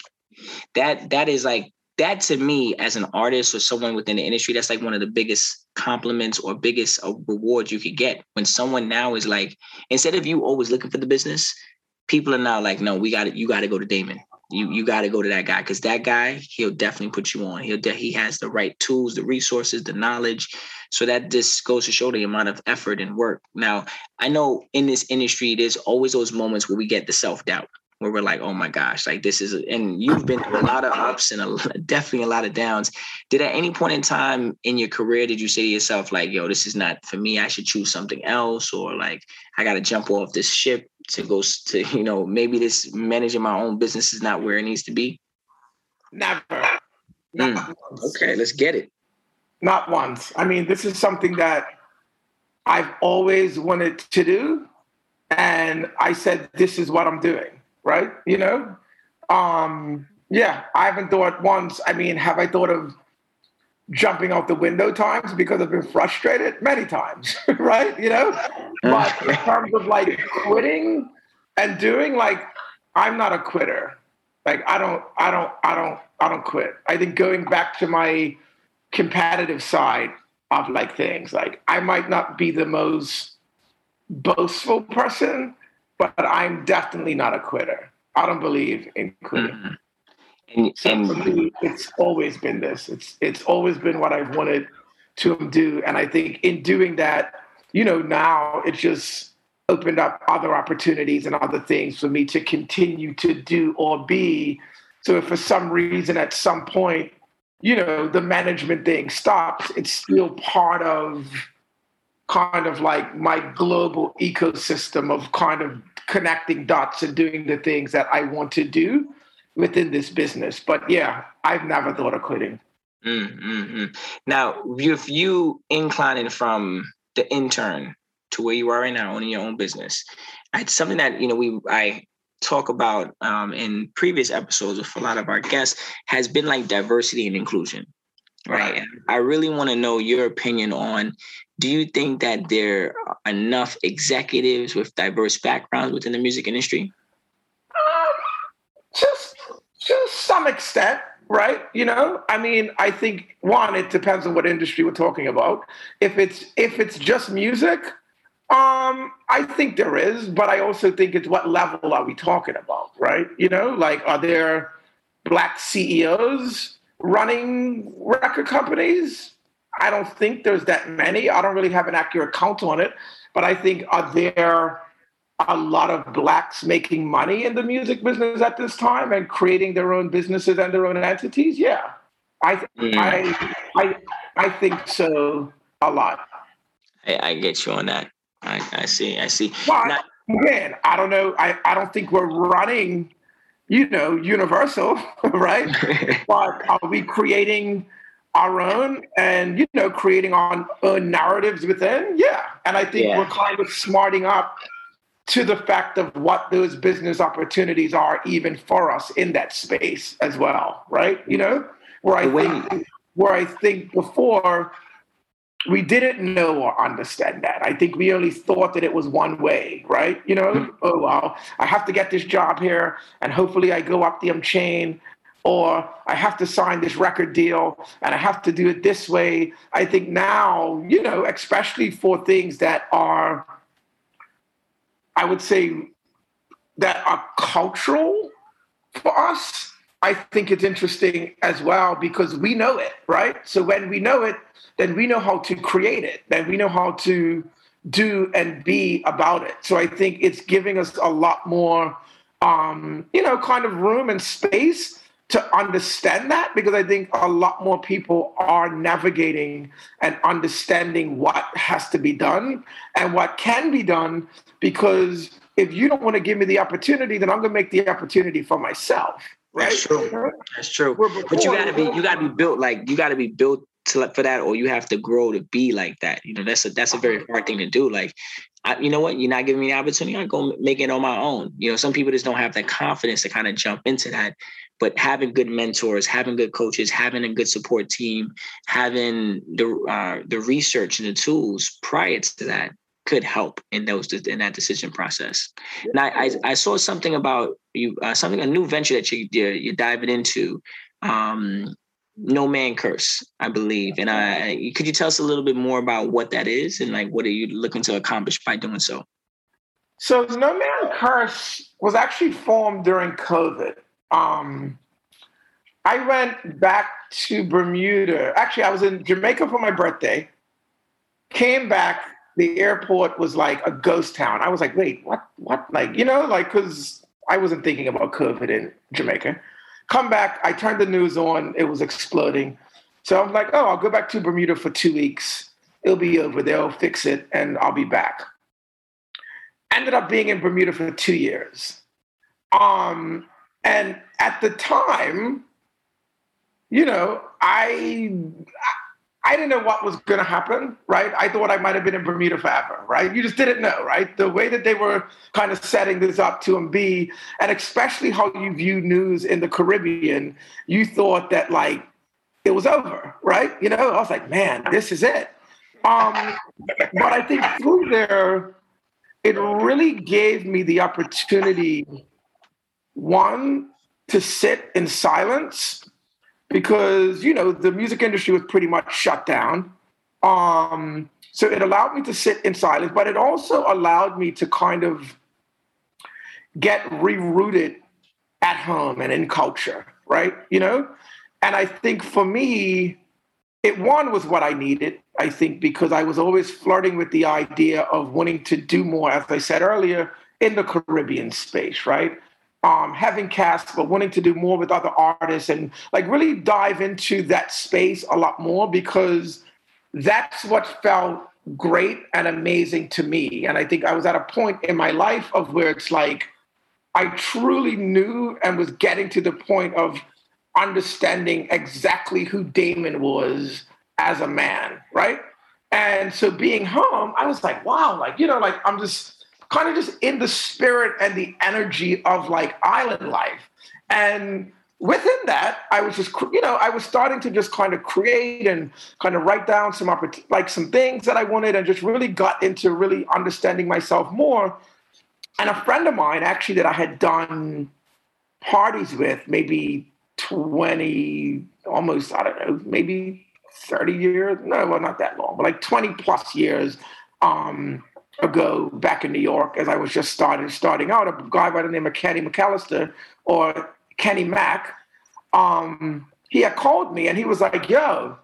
that that is like that to me as an artist or someone within the industry that's like one of the biggest compliments or biggest uh, rewards you could get when someone now is like instead of you always looking for the business people are now like no we got to you got to go to damon. You you got to go to that guy because that guy he'll definitely put you on. He'll de- he has the right tools the resources the knowledge. So that just goes to show the amount of effort and work. Now i know in this industry there's always those moments where we get the self-doubt where we're like, oh my gosh, like this is, and you've been through a lot of ups and a, definitely a lot of downs. Did at any point in time in your career, did you say to yourself, like, yo, this is not for me, I should choose something else? Or like, I got to jump off this ship to go to, you know, maybe this managing my own business is not where it needs to be?
Never.
Mm. Okay, let's get it.
Not once. I mean, this is something that I've always wanted to do. And I said, this is what I'm doing right? You know, um, yeah, I haven't thought once. I mean, have I thought of jumping out the window times because I've been frustrated many times, right? You know, but in terms of like quitting and doing, like, I'm not a quitter. Like, I don't, I don't, I don't, I don't quit. I think going back to my competitive side of like things, like I might not be the most boastful person, but I'm definitely not a quitter. I don't believe in quitting. Mm-hmm. And, so and, for me, it's always been this. It's it's always been what I've wanted to do, and I think in doing that, you know, now it just opened up other opportunities and other things for me to continue to do or be. So if for some reason at some point, you know, the management thing stops, it's still part of kind of like my global ecosystem of kind of connecting dots and doing the things that I want to do within this business. But yeah, I've never thought of quitting.
Mm-hmm. Now, if you inclining from the intern to where you are right now, owning your own business, it's something that you know we I talk about um, in previous episodes with a lot of our guests has been like diversity and inclusion right? right. I really want to know your opinion on do you think that there are enough executives with diverse backgrounds within the music industry?
Um, just to some extent, right? You know, I mean, I think one, it depends on what industry we're talking about. If it's if it's just music, um, I think there is, but I also think it's what level are we talking about, right? You know, like are there black CEOs running record companies? I don't think there's that many. I don't really have an accurate count on it, but I think are there a lot of blacks making money in the music business at this time and creating their own businesses and their own entities? Yeah, I mm. I, I I think so a lot.
I, I get you on that. I, I see. I see.
But Not- again, I don't know. I, I don't think we're running, you know, universal, right? but are we creating our own and you know creating our own narratives within? Yeah, and I think yeah. we're kind of smarting up to the fact of what those business opportunities are even for us in that space as well, right? You know, where I think where I think before we didn't know or understand that. I think we only thought that it was one way, right? You know, mm-hmm. oh well, I have to get this job here, and hopefully I go up the chain, or I have to sign this record deal, and I have to do it this way. I think now, you know, especially for things that are, I would say, that are cultural for us. I think it's interesting as well because we know it, right? So when we know it, then we know how to create it, then we know how to do and be about it. So I think it's giving us a lot more, um, you know, kind of room and space to understand that because I think a lot more people are navigating and understanding what has to be done and what can be done because if you don't want to give me the opportunity, then I'm going to make the opportunity for myself. Right?
That's true. That's true. But you gotta be you gotta be built like you gotta be built to for that, or you have to grow to be like that. You know, that's a that's a very hard thing to do. Like, I, you know what? You're not giving me the opportunity. I go make it on my own. You know, some people just don't have that confidence to kind of jump into that. But having good mentors, having good coaches, having a good support team, having the uh, the research and the tools prior to that could help in those in that decision process. And I I, I saw something about you uh, something a new venture that you you're, you're diving into. Um, no man curse, I believe. And I could you tell us a little bit more about what that is and like what are you looking to accomplish by doing so?
So No Man Curse was actually formed during COVID. Um, I went back to Bermuda. Actually, I was in Jamaica for my birthday. Came back. The airport was like a ghost town. I was like, wait, what? What? Like, you know, like because I wasn't thinking about COVID in Jamaica. Come back, I turned the news on, it was exploding. So I'm like, oh, I'll go back to Bermuda for two weeks. It'll be over. They'll fix it and I'll be back. Ended up being in Bermuda for two years. Um, and at the time, you know, I I didn't know what was going to happen, right? I thought I might have been in Bermuda forever, right? You just didn't know, right? The way that they were kind of setting this up to and be, and especially how you view news in the Caribbean, you thought that like it was over, right? You know, I was like, man, this is it. Um, but I think through there, it really gave me the opportunity, one, to sit in silence because you know the music industry was pretty much shut down. Um, so it allowed me to sit in silence, but it also allowed me to kind of get rerouted at home and in culture, right? You know, and I think for me, it one was what I needed. I think because I was always flirting with the idea of wanting to do more, as I said earlier, in the Caribbean space, right? Um, having Kes, but wanting to do more with other artists and like really dive into that space a lot more because that's what felt great and amazing to me. And I think I was at a point in my life of where it's like I truly knew and was getting to the point of understanding exactly who Damon was as a man, right? And so being home, I was like, wow, like, you know, like I'm just kind of just in the spirit and the energy of like island life. And within that, I was just, you know, I was starting to just kind of create and kind of write down some like some things that I wanted, and just really got into really understanding myself more. And a friend of mine, actually, that I had done parties with, maybe twenty, almost I don't know, maybe thirty years. No, well, not that long, but like twenty plus years. Um, ago back in New York as I was just starting starting out, a guy by the name of Kenny McAllister or Kenny Mack. Um, he had called me and he was like, "Yo,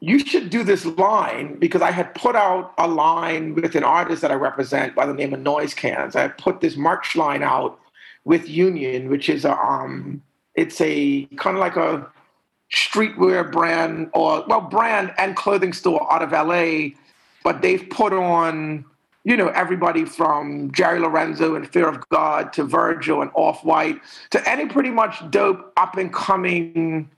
you should do this line because I had put out a line with an artist that I represent by the name of Noise Cans. I put this March line out with Union, which is a um, it's a kind of like a streetwear brand or well brand and clothing store out of LA, but they've put on you know everybody from Jerry Lorenzo and Fear of God to Virgil and Off White to any pretty much dope up and coming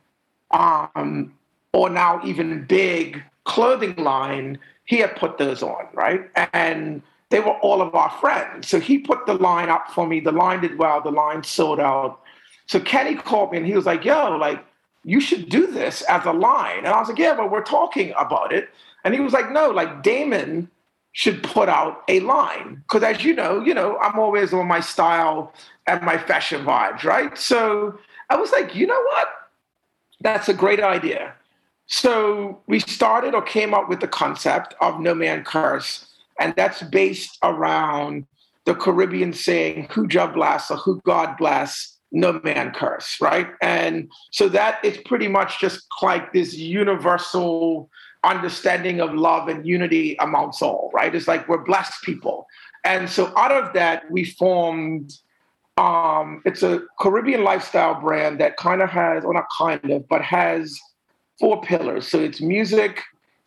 um, or now even big clothing line, he had put those on, right? And they were all of our friends. So he put the line up for me. The line did well, the line sold out. So Kenny called me and he was like, yo, like, you should do this as a line. And I was like, yeah, but we're talking about it. And he was like, no, like Damon should put out a line. Because as you know, you know, I'm always on my style and my fashion vibes, right? So I was like, you know what? That's a great idea. So we started or came up with the concept of No Man Curse, and that's based around the Caribbean saying, Who Jah bless or who God bless, no man curse, right? And so that is pretty much just like this universal understanding of love and unity amongst all, right? It's like we're blessed people. And so out of that, we formed um, it's a Caribbean lifestyle brand that kind of has, or not kind of, but has four pillars. So it's music,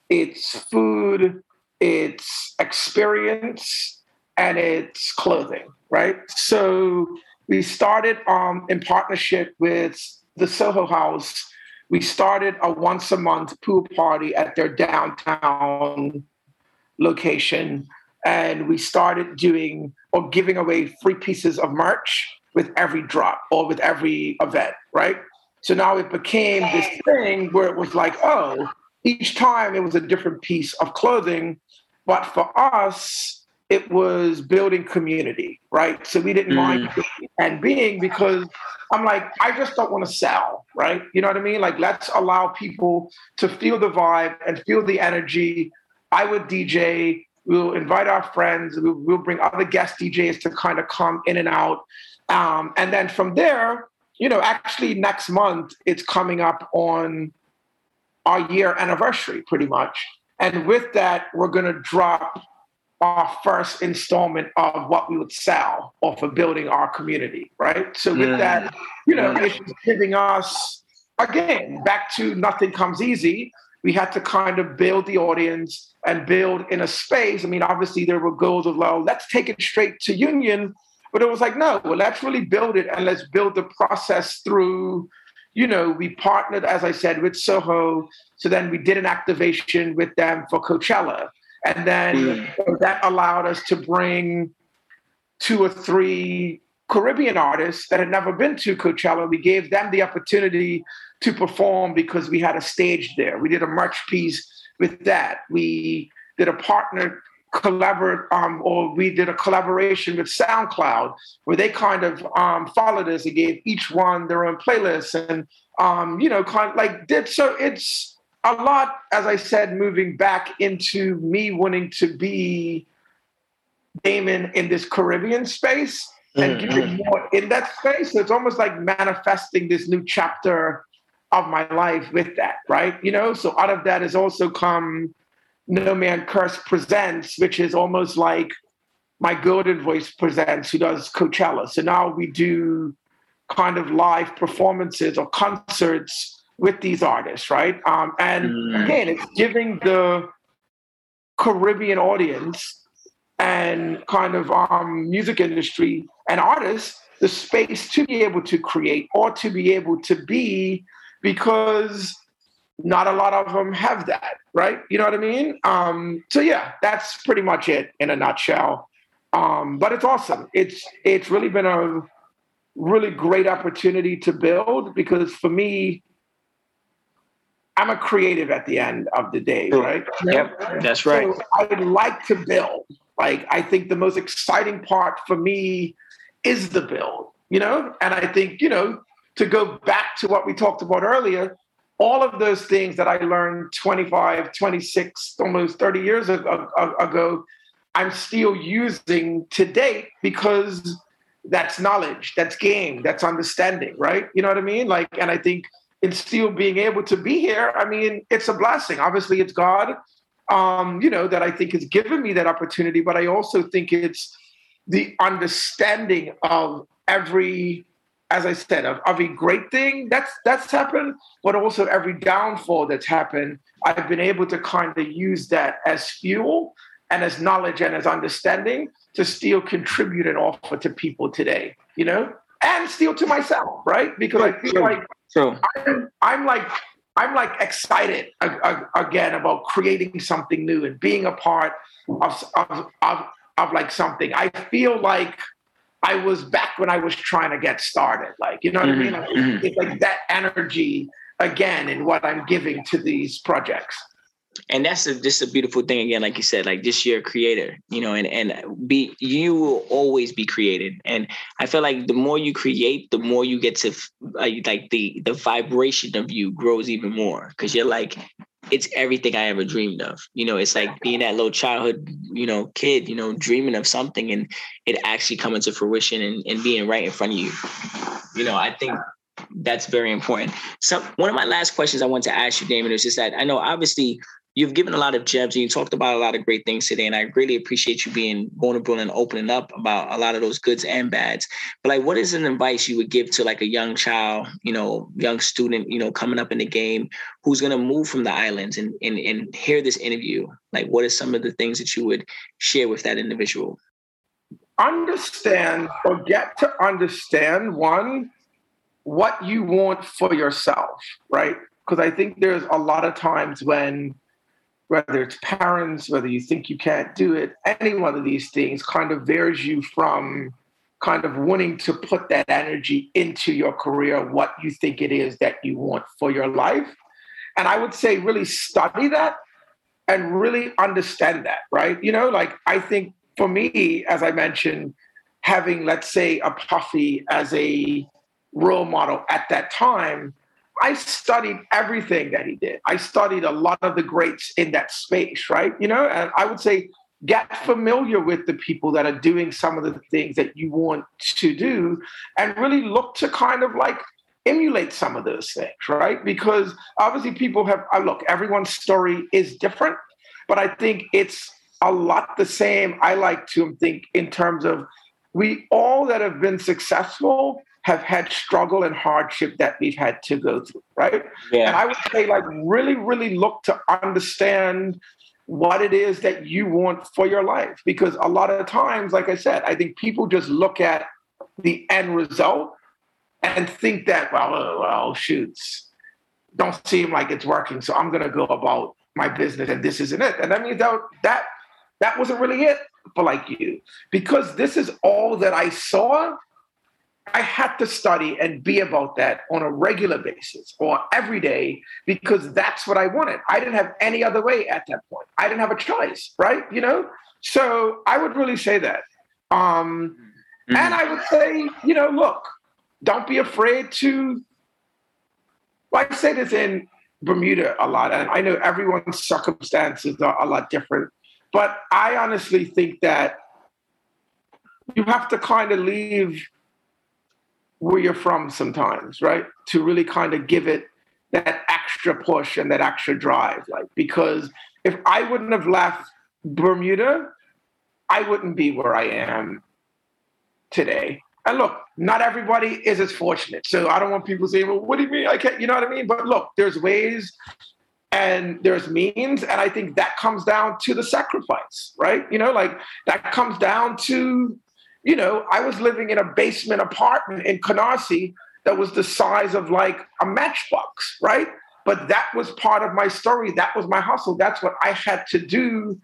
it's food, it's experience, and it's clothing, right? So we started um, in partnership with the Soho House. We started a once a month pool party at their downtown location. And we started doing or giving away free pieces of merch with every drop or with every event, right? So now it became this thing where it was like, oh, each time it was a different piece of clothing. But for us, it was building community, right? So we didn't mm. mind and being because I'm like, I just don't want to sell, right? You know what I mean? Like, let's allow people to feel the vibe and feel the energy. I would DJ. We'll invite our friends. We'll, we'll bring other guest DJs to kind of come in and out. Um, and then from there, you know, actually next month it's coming up on our year anniversary, pretty much. And with that, we're going to drop our first installment of what we would sell or for building our community, right? So with yeah. that, you know, yeah. it's giving us again back to nothing comes easy. We had to kind of build the audience and build in a space. I mean, obviously there were goals of well, let's take it straight to union but it was like, no, well, let's really build it and let's build the process through. You know, we partnered, as I said, with Soho. So then we did an activation with them for Coachella. And then mm. that allowed us to bring two or three Caribbean artists that had never been to Coachella. We gave them the opportunity to perform because we had a stage there. We did a merch piece with that. We did a partner collaborate um, or we did a collaboration with SoundCloud where they kind of um, followed us and gave each one their own playlist and um, you know kind of like did so it's a lot as I said moving back into me wanting to be Damon in this Caribbean space and mm-hmm. giving more in that space. So it's almost like manifesting this new chapter of my life with that, right? You know, so out of that has also come no Man Curse presents, which is almost like my Goldenvoice presents, who does Coachella. So now we do kind of live performances or concerts with these artists, right? Um, and mm. again, it's giving the Caribbean audience and kind of um, music industry and artists the space to be able to create or to be able to be because not a lot of them have that, right? You know what I mean? Um, so yeah, that's pretty much it in a nutshell. Um, but it's awesome. It's it's really been a really great opportunity to build because for me, I'm a creative at the end of the day, right?
Yep, that's right. So
I would like to build. Like I think the most exciting part for me is the build, you know? And I think, you know, to go back to what we talked about earlier, all of those things that I learned 25, 26, almost 30 years ago, I'm still using today because that's knowledge, that's game, that's understanding, right? You know what I mean? Like, and I think in still being able to be here, I mean, it's a blessing. Obviously, it's God, um, you know, that I think has given me that opportunity, but I also think it's the understanding of every as I said, of every great thing that's that's happened, but also every downfall that's happened, I've been able to kind of use that as fuel and as knowledge and as understanding to still contribute and offer to people today, you know, and still to myself, right? Because I feel like I'm, I'm like I'm like excited again about creating something new and being a part of, of, of, of like something. I feel like I was back when I was trying to get started. Like, you know what mm-hmm, I mean? Like, mm-hmm. It's like that energy again in what I'm giving to these projects.
And that's a, just a beautiful thing again, like you said, like just you're a creator, you know, and and be you will always be created. And I feel like the more you create, the more you get to uh, like the the vibration of you grows even more because you're like it's everything I ever dreamed of. You know, it's like being that little childhood, you know, kid, you know, dreaming of something and it actually coming to fruition and, and being right in front of you. You know, I think that's very important. So one of my last questions I want to ask you, Damon, is just that I know obviously you've given a lot of gems and you talked about a lot of great things today. And I really appreciate you being vulnerable and opening up about a lot of those goods and bads. But like, what is an advice you would give to like a young child, you know, young student, you know, coming up in the game who's going to move from the islands and, and, and hear this interview? Like, what are some of the things that you would share with that individual?
Understand or get to understand one, what you want for yourself, right? Because I think there's a lot of times when whether it's parents, whether you think you can't do it, any one of these things kind of veers you from kind of wanting to put that energy into your career, what you think it is that you want for your life. And I would say, really study that and really understand that, right? You know, like I think for me, as I mentioned, having, let's say, a Puffy as a role model at that time I studied everything that he did. I studied a lot of the greats in that space, right? You know, and I would say get familiar with the people that are doing some of the things that you want to do and really look to kind of like emulate some of those things, right? Because obviously people have, uh, look, everyone's story is different, but I think it's a lot the same. I like to think in terms of we all that have been successful have had struggle and hardship that we've had to go through, right? Yeah. And I would say, like, really, really look to understand what it is that you want for your life. Because a lot of times, like I said, I think people just look at the end result and think that, well, oh, well, shoots, don't seem like it's working. So I'm going to go about my business and this isn't it. And that means that, that, that wasn't really it for like you. Because this is all that I saw I had to study and be about that on a regular basis or every day because that's what I wanted. I didn't have any other way at that point. I didn't have a choice, right? You know? So I would really say that. Um, mm-hmm. And I would say, you know, look, don't be afraid to. Well, I say this in Bermuda a lot, and I know everyone's circumstances are a lot different, but I honestly think that you have to kind of leave where you're from sometimes, right? To really kind of give it that extra push and that extra drive. Like, because if I wouldn't have left Bermuda, I wouldn't be where I am today. And look, not everybody is as fortunate. So I don't want people saying, well, what do you mean? I can't, you know what I mean? But look, there's ways and there's means. And I think that comes down to the sacrifice, right? You know, like that comes down to you know, I was living in a basement apartment in Canarsie that was the size of like a matchbox, right? But that was part of my story. That was my hustle. That's what I had to do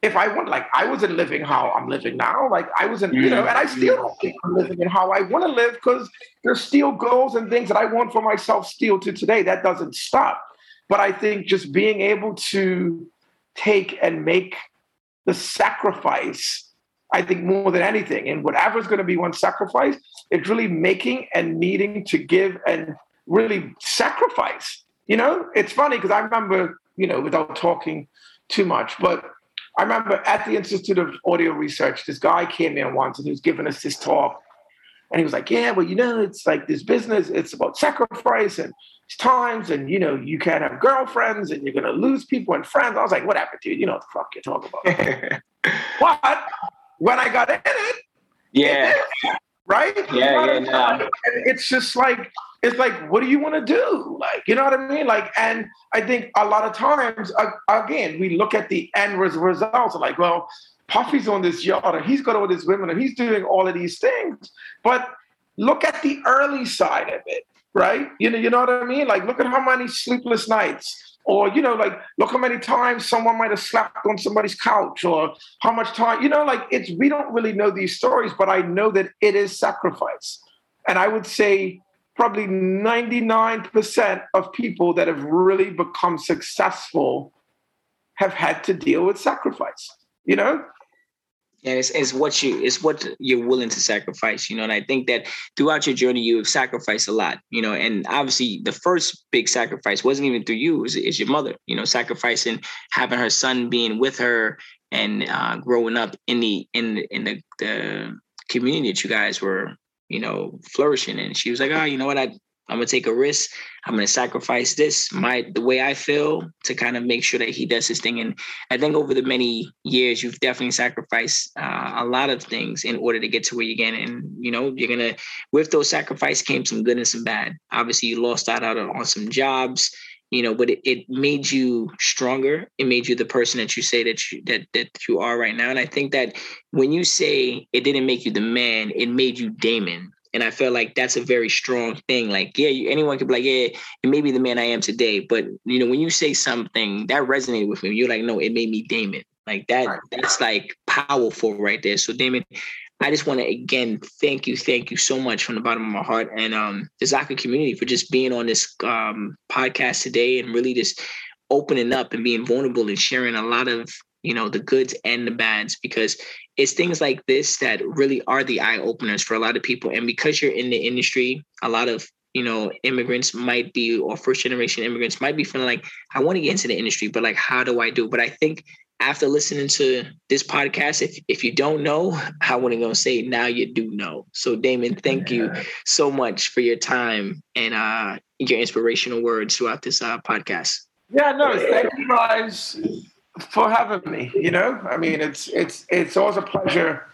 if I want. Like I wasn't living how I'm living now. Like I wasn't, you know, and I mm-hmm. still don't think I'm living in how I want to live because there's still goals and things that I want for myself still to today. That doesn't stop. But I think just being able to take and make the sacrifice I think more than anything. And whatever is going to be one sacrifice, it's really making and needing to give and really sacrifice. You know, it's funny because I remember, you know, without talking too much, but I remember at the Institute of Audio Research, this guy came in once and he was giving us this talk. And he was like, Yeah, well, you know, it's like this business, it's about sacrifice and times, and you know, you can't have girlfriends and you're gonna lose people and friends. I was like, Whatever, dude, you know what the fuck you're talking about. but when I got in it,
yeah.
It right?
Yeah, yeah, no.
It's just like it's like, what do you want to do? Like, you know what I mean? Like, and I think a lot of times, uh, again, we look at the end results, like, well, Puffy's on this yacht, and he's got all these women, and he's doing all of these things. But look at the early side of it, right? You know, you know what I mean? Like, look at how many sleepless nights, or you know, like, look how many times someone might have slept on somebody's couch, or how much time, you know, like, it's we don't really know these stories, but I know that it is sacrifice, and I would say probably 99% of people that have really become successful have had to deal with sacrifice you know
and it's, it's what you it's what you're willing to sacrifice you know and i think that throughout your journey you have sacrificed a lot you know and obviously the first big sacrifice wasn't even through you it's your mother you know sacrificing having her son being with her and uh, growing up in the in the, in the, the community that you guys were you know, flourishing. And she was like, oh, you know what? I I'm gonna take a risk. I'm gonna sacrifice this, my the way I feel to kind of make sure that he does his thing. And I think over the many years, you've definitely sacrificed uh, a lot of things in order to get to where you're getting. And you know, you're gonna with those sacrifices came some good and some bad. Obviously, you lost out on some jobs you know but it, it made you stronger it made you the person that you say that you that that you are right now and i think that when you say it didn't make you the man it made you damon and i feel like that's a very strong thing like yeah you, anyone could be like yeah it may be the man i am today but you know when you say something that resonated with me. You're like no it made me damon. Like that that's like powerful right there. So damon I just want to again thank you, thank you so much from the bottom of my heart, and um, the Zaka community for just being on this um, podcast today and really just opening up and being vulnerable and sharing a lot of you know the goods and the bads because it's things like this that really are the eye openers for a lot of people. And because you're in the industry, a lot of you know immigrants might be or first generation immigrants might be feeling like I want to get into the industry, but like how do I do? But I think after listening to this podcast, if if you don't know, I want to go say now you do know. So Damon, thank yeah. you so much for your time and uh, your inspirational words throughout this uh, podcast.
Yeah, no, thank you guys for having me. You know, I mean, it's it's it's always a pleasure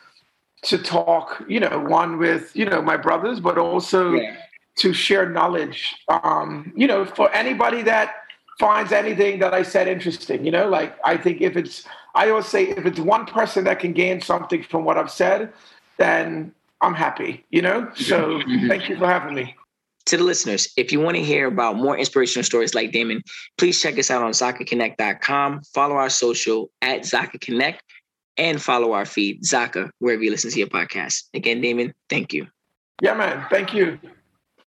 to talk. You know, one with you know my brothers, but also yeah. to share knowledge. Um, you know, for anybody that finds anything that I said interesting. You know, like I think if it's, I always say if it's one person that can gain something from what I've said, then I'm happy. You know, so thank you for having me.
To the listeners, if you want to hear about more inspirational stories like Damon, please check us out on ZakaConnect.com. Follow our social at Zaka Connect and follow our feed, Zaka, wherever you listen to your podcast. Again, Damon, thank you.
Yeah, man. Thank you.